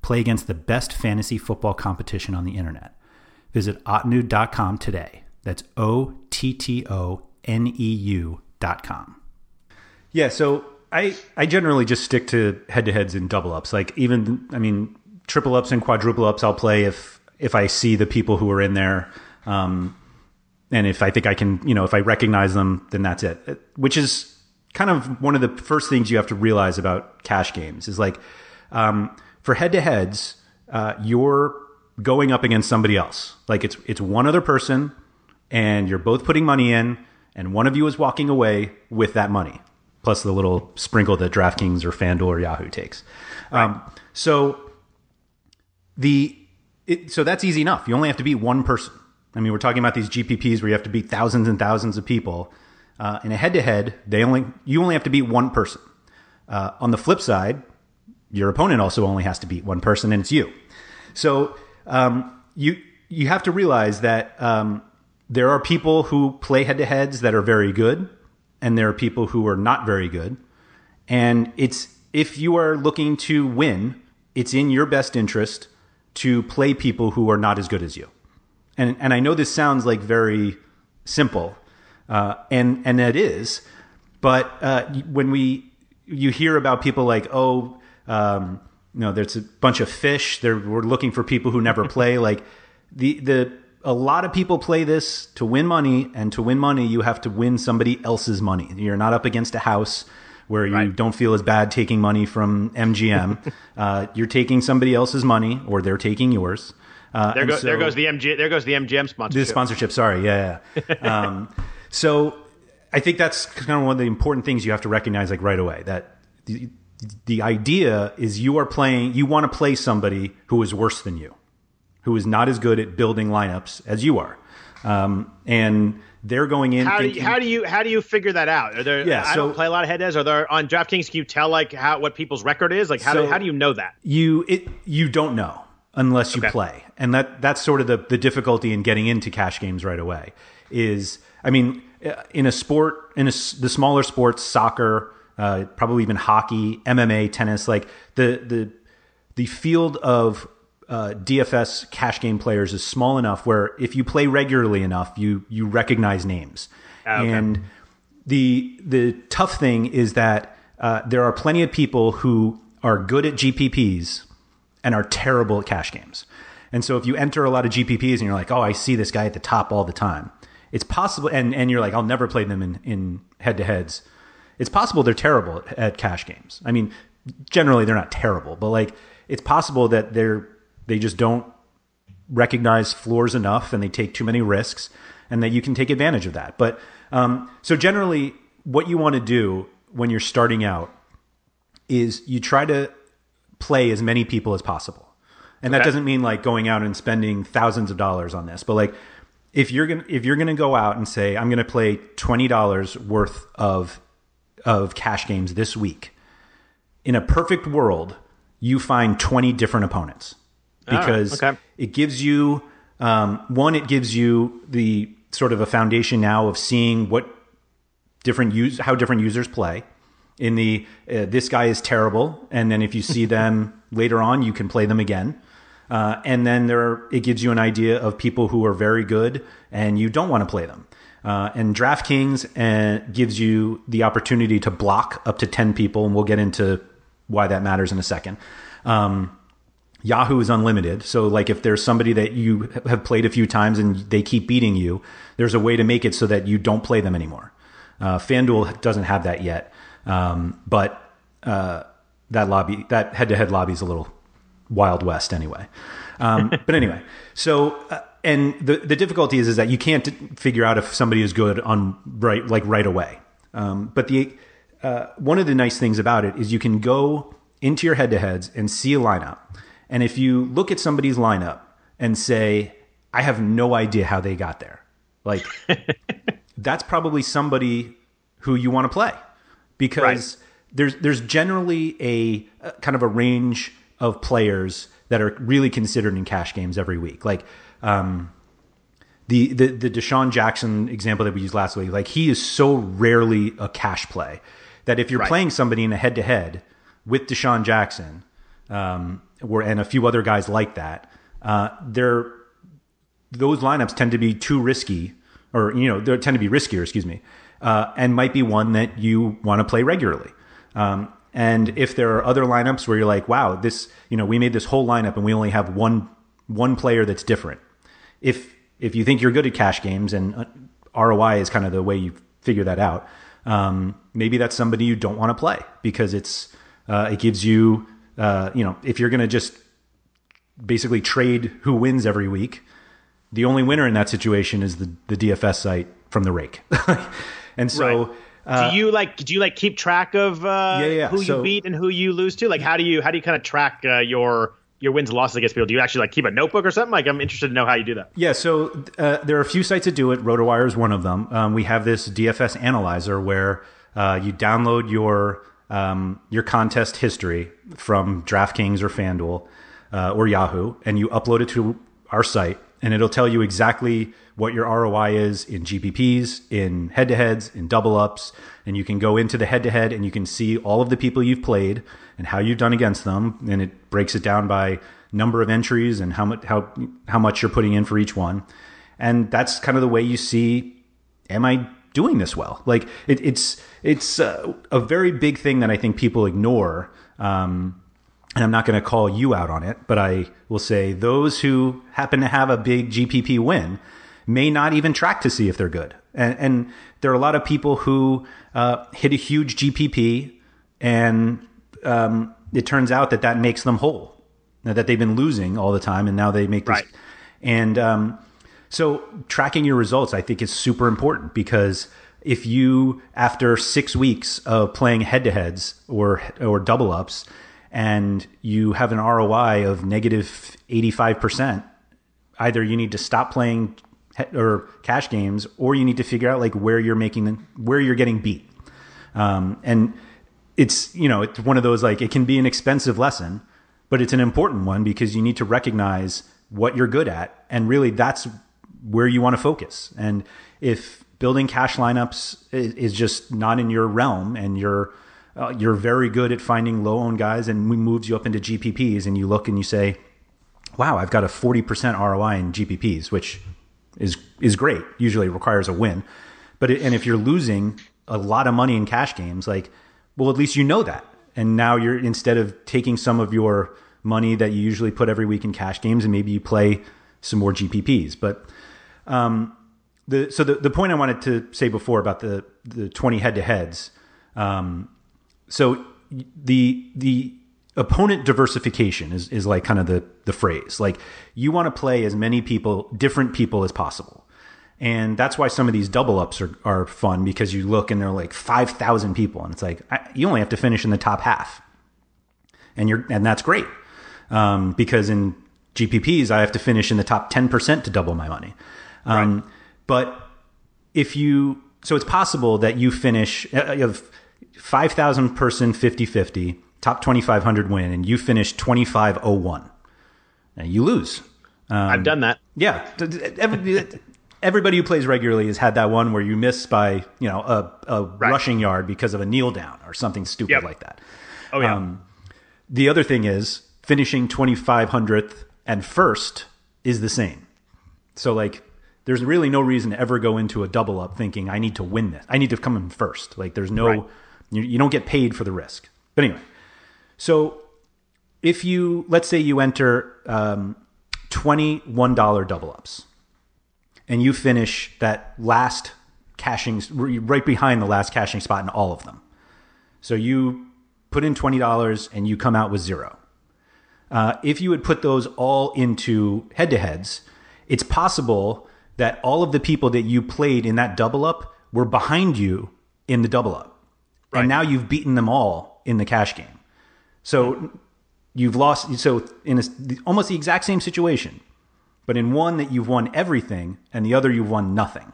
Play against the best fantasy football competition on the internet. Visit ottoneu.com today. That's O T T O N E U.com. Yeah, so I I generally just stick to head to heads and double ups. Like even I mean triple ups and quadruple ups, I'll play if if I see the people who are in there, um, and if I think I can, you know, if I recognize them, then that's it. Which is kind of one of the first things you have to realize about cash games is like um, for head to heads, uh, you're going up against somebody else. Like it's it's one other person, and you're both putting money in, and one of you is walking away with that money plus the little sprinkle that DraftKings or FanDuel or Yahoo takes. Right. Um, so the it, so that's easy enough. You only have to beat one person. I mean, we're talking about these GPPs where you have to beat thousands and thousands of people. Uh, in a head-to-head, they only you only have to beat one person. Uh, on the flip side, your opponent also only has to beat one person, and it's you. So um, you you have to realize that um, there are people who play head-to-heads that are very good, and there are people who are not very good. And it's if you are looking to win, it's in your best interest to play people who are not as good as you. And and I know this sounds like very simple, uh, and and it is, but uh, when we you hear about people like oh. Um, you know, there's a bunch of fish. They're, we're looking for people who never play. Like the the a lot of people play this to win money, and to win money, you have to win somebody else's money. You're not up against a house where you right. don't feel as bad taking money from MGM. uh, you're taking somebody else's money, or they're taking yours.
Uh, there, go, so, there, goes the MG. There goes the MGM sponsorship.
The sponsorship. Sorry, yeah. yeah. um, so I think that's kind of one of the important things you have to recognize like right away that the, the idea is you are playing you want to play somebody who is worse than you, who is not as good at building lineups as you are, um, and they're going in.
How do you, how do you how do you figure that out? Are there?
Yeah,
I
so-
don't play a lot of head heads. Are there on DraftKings? Can you tell like how what people's record is? Like how
So-
do, how do you know that?
you it you don't know unless you
Okay.
play and that that's sort of the the difficulty in getting into cash games right away is i mean uh, in a sport in a the smaller sports soccer uh, probably even hockey mma tennis like the the the field of uh, DFS cash game players is small enough where if you play regularly enough, you you recognize names.
Ah, okay.
And the the tough thing is that uh, there are plenty of people who are good at GPPs and are terrible at cash games. And so if you enter a lot of GPPs and you're like, oh, I see this guy at the top all the time, it's possible. And, and you're like, I'll never play them in, in head to heads. It's possible they're terrible at, at cash games. I mean, generally they're not terrible, but like it's possible that they're, they just don't recognize floors enough and they take too many risks and that you can take advantage of that. But um, so generally, what you want to do when you're starting out is you try to play as many people as possible. And that doesn't mean like going out and spending thousands of dollars on this, but like if you're going to if you're to go out and say I'm going to play $20 worth of of cash games this week. In a perfect world, you find 20 different opponents
right,
because
okay.
it gives you um, one it gives you the sort of a foundation now of seeing what different use how different users play. In the uh, this guy is terrible and then if you see them later on you can play them again. Uh, and then there are, it gives you an idea of people who are very good and you don't want to play them. Uh, and DraftKings uh, gives you the opportunity to block up to 10 people and we'll get into why that matters in a second. Um, Yahoo is unlimited. So, like, if there's somebody that you have played a few times and they keep beating you, there's a way to make it so that you don't play them anymore. Uh, FanDuel doesn't have that yet, um, but uh, that lobby, that head-to-head lobby is a little wild west anyway. Um, but anyway, so uh, and the the difficulty is is that you can't figure out if somebody is good on right like right away. Um, but the uh, one of the nice things about it is you can go into your head-to-heads and see a lineup, and if you look at somebody's lineup and say, "I have no idea how they got there," like that's probably somebody who you want to play because
Right.
there's there's generally a, a kind of a range of players that are really considered in cash games every week. Like um, the the the DeSean Jackson example that we used last week, like he is so rarely a cash play that if you're
Right.
playing somebody in a head to head with DeSean Jackson, um, or and a few other guys like that, uh, they're those lineups tend to be too risky, or you know, they tend to be riskier. Excuse me, uh, and might be one that you want to play regularly. Um, and if there are other lineups where you're like, wow, this, you know, we made this whole lineup and we only have one one player that's different. If if you think you're good at cash games and uh, ROI is kind of the way you figure that out, um, maybe that's somebody you don't want to play because it's uh, it gives you, uh, you know, if you're going to just basically trade who wins every week, the only winner in that situation is the, the DFS site from the rake. and so,
do you like do you like keep track of uh,
Uh, Yeah, yeah,
who
so-
you beat and who you lose to? Like how do you how do you kind of track uh, your your wins and losses against people? Do you actually like keep a notebook or something? Like I'm interested to know how you do that.
yeah, so uh, there are a few sites that do it. RotoWire is one of them. Um, we have this DFS analyzer where uh, you download your um, your contest history from DraftKings or FanDuel uh, or Yahoo, and you upload it to our site, and it'll tell you exactly what your ROI is in GPPs, in head to heads, in double ups. And you can go into the head to head and you can see all of the people you've played and how you've done against them. And it breaks it down by number of entries and how much, how, how much you're putting in for each one. And that's kind of the way you see, am I doing this well? Like it, it's, it's uh, a very big thing that I think people ignore. Um, and I'm not going to call you out on it, but I will say those who happen to have a big GPP win may not even track to see if they're good. And, and there are a lot of people who uh, hit a huge GPP, and um, it turns out that that makes them whole, that they've been losing all the time, and now they make this.
Right.
And um, so tracking your results, I think, is super important because if you after six weeks of playing head to heads or or double ups and you have an ROI of negative 85%, either you need to stop playing or cash games or you need to figure out like where you're making where you're getting beat. Um, and it's, you know, it's one of those like it can be an expensive lesson, but it's an important one because you need to recognize what you're good at and really that's where you want to focus. And if building cash lineups is, just not in your realm and you're uh, you're very good at finding low owned guys and moves you up into GPPs and you look and you say, wow, I've got a 40% ROI in GPPs, which is, is great. Usually requires a win. But, it, and if you're losing a lot of money in cash games, like, well, at least you know that. And now you're, instead of taking some of your money that you usually put every week in cash games and maybe you play some more GPPs. But, um, the, so the, the point I wanted to say before about the, the 20 head to heads, um, so the the opponent diversification is, is like kind of the the phrase. Like you want to play as many people different people as possible. And that's why some of these double ups are, are fun because you look and they're like 5000 people and it's like I, you only have to finish in the top half. And you're and that's great um, because in gpps i have to finish in the top 10% to double my money um, right. but if you so it's possible that you finish uh, you have 5,000 person 50 50, top 2,500 win, and you finish 2501. And you lose.
Um, I've done that.
Yeah. everybody who plays regularly has had that one where you miss by, you know, a, a right. rushing yard because of a kneel down or something stupid yep. like that.
Oh, yeah. Um,
the other thing is finishing 2500th and first is the same. So, like, there's really no reason to ever go into a double up thinking I need to win this. I need to come in first. Like, there's no. Right you, you don't get paid for the risk. But anyway, so if you, let's say you enter um, $21 double ups and you finish that last cashing, right behind the last cashing spot in all of them. So you put in $20 and you come out with zero. Uh, if you would put those all into head to heads, it's possible that all of the people that you played in that double up were behind you in the double up. Right. And now you've beaten them all in the cash game. So you've lost. So in a, almost the exact same situation, but in one that you've won everything, and the other you've won nothing.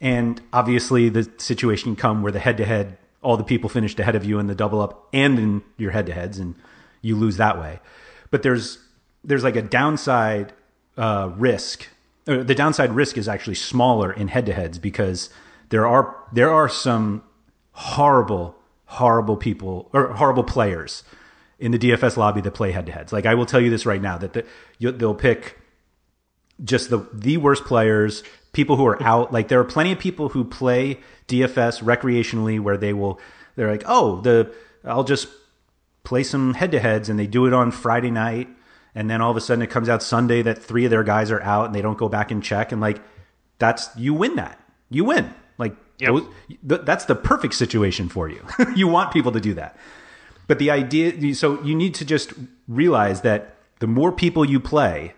And obviously, the situation can come where the head to head, all the people finished ahead of you in the double up and in your head to heads, and you lose that way. But there's there's like a downside uh, risk. Uh, the downside risk is actually smaller in head to heads because there are there are some horrible, horrible people or horrible players in the DFS lobby that play head to heads. Like I will tell you this right now that the, you, they'll pick just the the worst players, people who are out. Like there are plenty of people who play DFS recreationally where they will they're like, "Oh, the I'll just play some head to heads and they do it on Friday night and then all of a sudden it comes out Sunday that three of their guys are out and they don't go back and check and like that's you win that. You win. Like Yep. Those, that's the perfect situation for you. you want people to do that. But the idea, so you need to just realize that the more people you play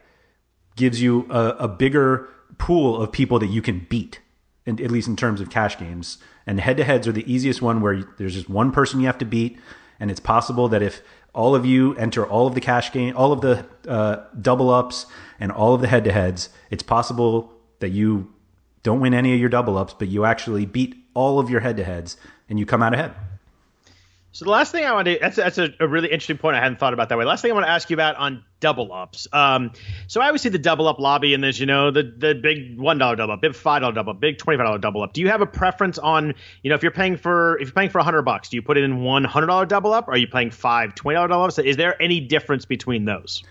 gives you a, a bigger pool of people that you can beat, and at least in terms of cash games. And head to heads are the easiest one where there's just one person you have to beat. And it's possible that if all of you enter all of the cash game, all of the uh, double ups, and all of the head to heads, it's possible that you don't win any of your double ups, but you actually beat all of your head to heads and you come out ahead.
So the last thing I want to that's that's a, a, really interesting point I hadn't thought about that way. Last thing I want to ask you about on double ups. Um, so I always see the double up lobby and there's you know the the big one dollar double up, big five dollar double up, big twenty five dollar double up. Do you have a preference on you know if you're paying for if you're paying for hundred bucks, do you put it in one hundred dollar double up? Or are you playing five twenty dollar double ups? Is there any difference between those?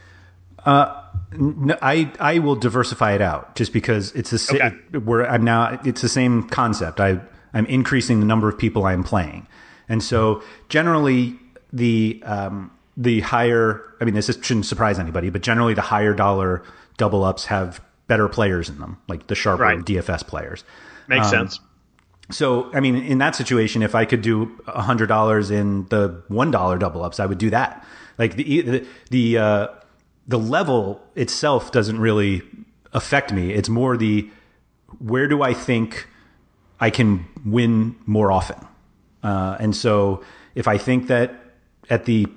Uh, no, I I will diversify it out just because it's the same. Okay. Where I'm now, it's the same concept. I I'm increasing the number of people I'm playing, and so generally the um, the higher. I mean, this shouldn't surprise anybody, but generally the higher dollar double ups have better players in them, like the sharper right. DFS players.
Makes um, sense.
So, I mean, in that situation, if I could do hundred dollars in the one dollar double ups, I would do that. Like the the, the uh, the level itself doesn't really affect me. It's more the where do I think I can win more often. Uh, and so if I think that at the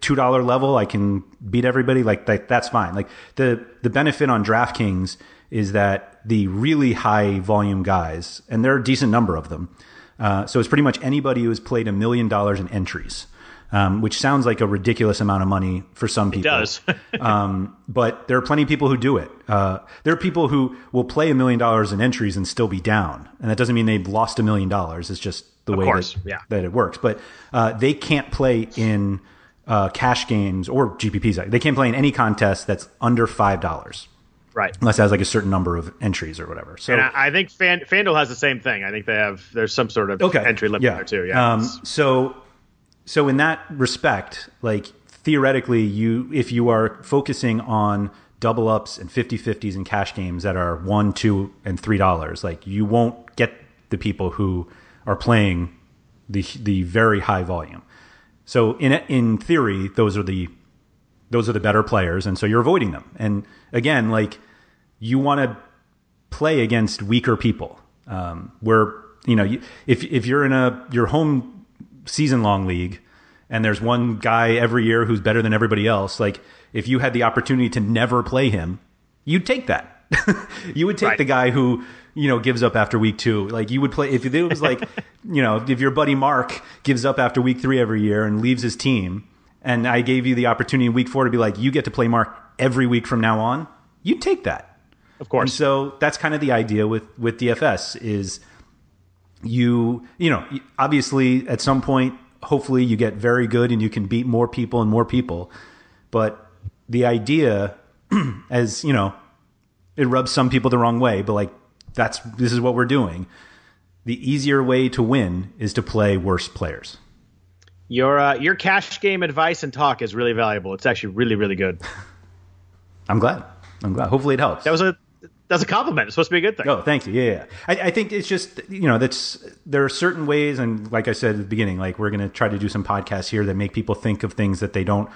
two dollar level I can beat everybody, like that, that's fine. Like the the benefit on DraftKings is that the really high volume guys, and there are a decent number of them. Uh, so it's pretty much anybody who has played a million dollars in entries um, which sounds like a ridiculous amount of money for some people.
It does.
um, but there are plenty of people who do it. Uh, there are people who will play a million dollars in entries and still be down. And that doesn't mean they've lost a million dollars. It's just the
of
way
course,
that,
yeah.
that it works. But uh, they can't play in uh, cash games or GPPs. They can't play in any contest that's under $5.
Right.
Unless it has like a certain number of entries or whatever. So
and I, I think Fan, FanDuel has the same thing. I think they have there's some sort of
okay.
entry limit
yeah.
there too. Yeah.
Um, so so in that respect, like theoretically, you if you are focusing on double ups and 50-50s and cash games that are one, two, and three dollars, like you won't get the people who are playing the the very high volume. So in in theory, those are the those are the better players, and so you're avoiding them. And again, like you want to play against weaker people. Um, where you know you, if if you're in a your home season long league and there's one guy every year who's better than everybody else, like if you had the opportunity to never play him, you'd take that. you would take right. the guy who, you know, gives up after week two. Like you would play if it was like, you know, if your buddy Mark gives up after week three every year and leaves his team, and I gave you the opportunity in week four to be like, you get to play Mark every week from now on, you'd take that.
Of course.
And so that's kind of the idea with with DFS is you you know obviously at some point hopefully you get very good and you can beat more people and more people but the idea as you know it rubs some people the wrong way but like that's this is what we're doing the easier way to win is to play worse players
your uh, your cash game advice and talk is really valuable it's actually really really good
i'm glad i'm glad hopefully it helps
that was a that's a compliment. It's supposed to be a good thing.
Oh, thank you. Yeah, yeah. I, I, think it's just you know that's there are certain ways, and like I said at the beginning, like we're going to try to do some podcasts here that make people think of things that they don't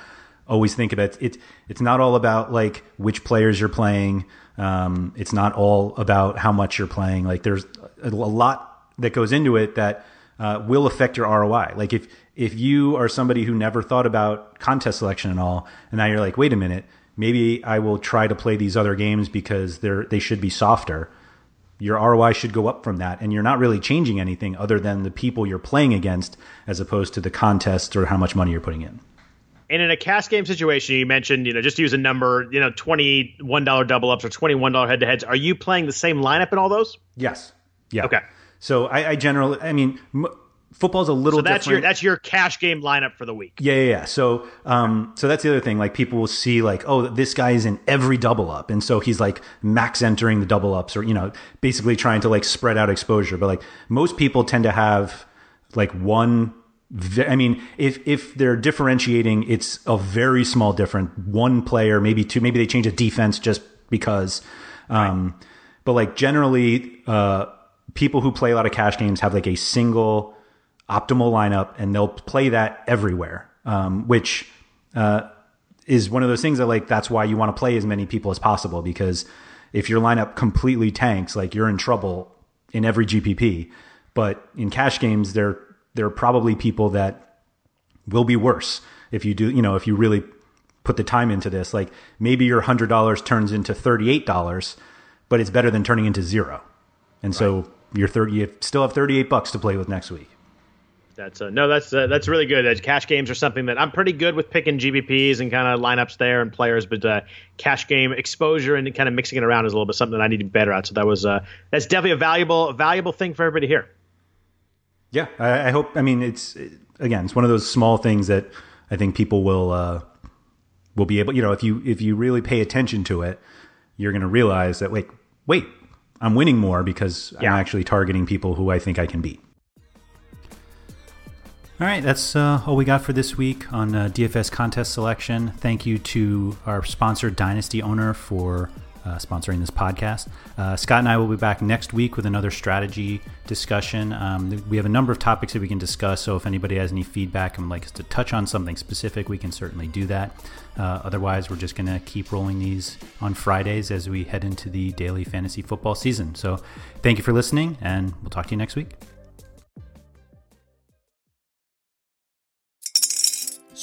always think about. It's it's not all about like which players you're playing. Um, it's not all about how much you're playing. Like there's a, lot that goes into it that uh, will affect your ROI. Like if if you are somebody who never thought about contest selection at all, and now you're like, wait a minute maybe I will try to play these other games because they're they should be softer. Your ROI should go up from that, and you're not really changing anything other than the people you're playing against, as opposed to the contest or how much money you're putting in.
And in a cash game situation, you mentioned, you know, just use a number, you know, twenty one dollar double ups or twenty one dollar head to heads. Are you playing the same lineup in all those?
Yes. Yeah.
Okay.
So I, I generally, I mean, m- football's a little
so that's
different.
your that's your cash game lineup for the week.
Yeah, yeah, yeah. So um so that's the other thing. Like people will see like, oh, this guy is in every double up. And so he's like max entering the double ups or, you know, basically trying to like spread out exposure. But like most people tend to have like one I mean, if if they're differentiating, it's a very small difference. one player, maybe two, maybe they change a defense just because. Um, right. But like generally, uh, people who play a lot of cash games have like a single optimal lineup, and they'll play that everywhere, um, which uh, is one of those things that like that's why you want to play as many people as possible because if your lineup completely tanks, like you're in trouble in every GPP. But in cash games, there there are probably people that will be worse if you do, you know, if you really put the time into this. Like maybe your hundred dollars turns into thirty eight dollars, but it's better than turning into zero. And right. so you're thirty, you still have thirty eight bucks to play with next week.
That's uh, no, that's uh, that's really good. Uh, cash games are something that I'm pretty good with picking GPPs and kind of lineups there and players, but uh, cash game exposure and kind of mixing it around is a little bit something that I need to be better at. So that was uh, that's definitely a valuable valuable thing for everybody here.
Yeah, I, I hope. I mean, it's again, it's one of those small things that I think people will uh, will be able. You know, if you if you really pay attention to it, you're going to realize that wait, wait, I'm winning more because yeah. I'm actually targeting people who I think I can beat. All right, that's uh, all we got for this week on uh, DFS contest selection. Thank you to our sponsor, Dynasty Owner, for uh, sponsoring this podcast. Uh, Scott and I will be back next week with another strategy discussion. Um, we have a number of topics that we can discuss, so if anybody has any feedback and would like us to touch on something specific, we can certainly do that. Uh, otherwise, we're just going to keep rolling these on Fridays as we head into the daily fantasy football season. So thank you for listening, and we'll talk to you next week.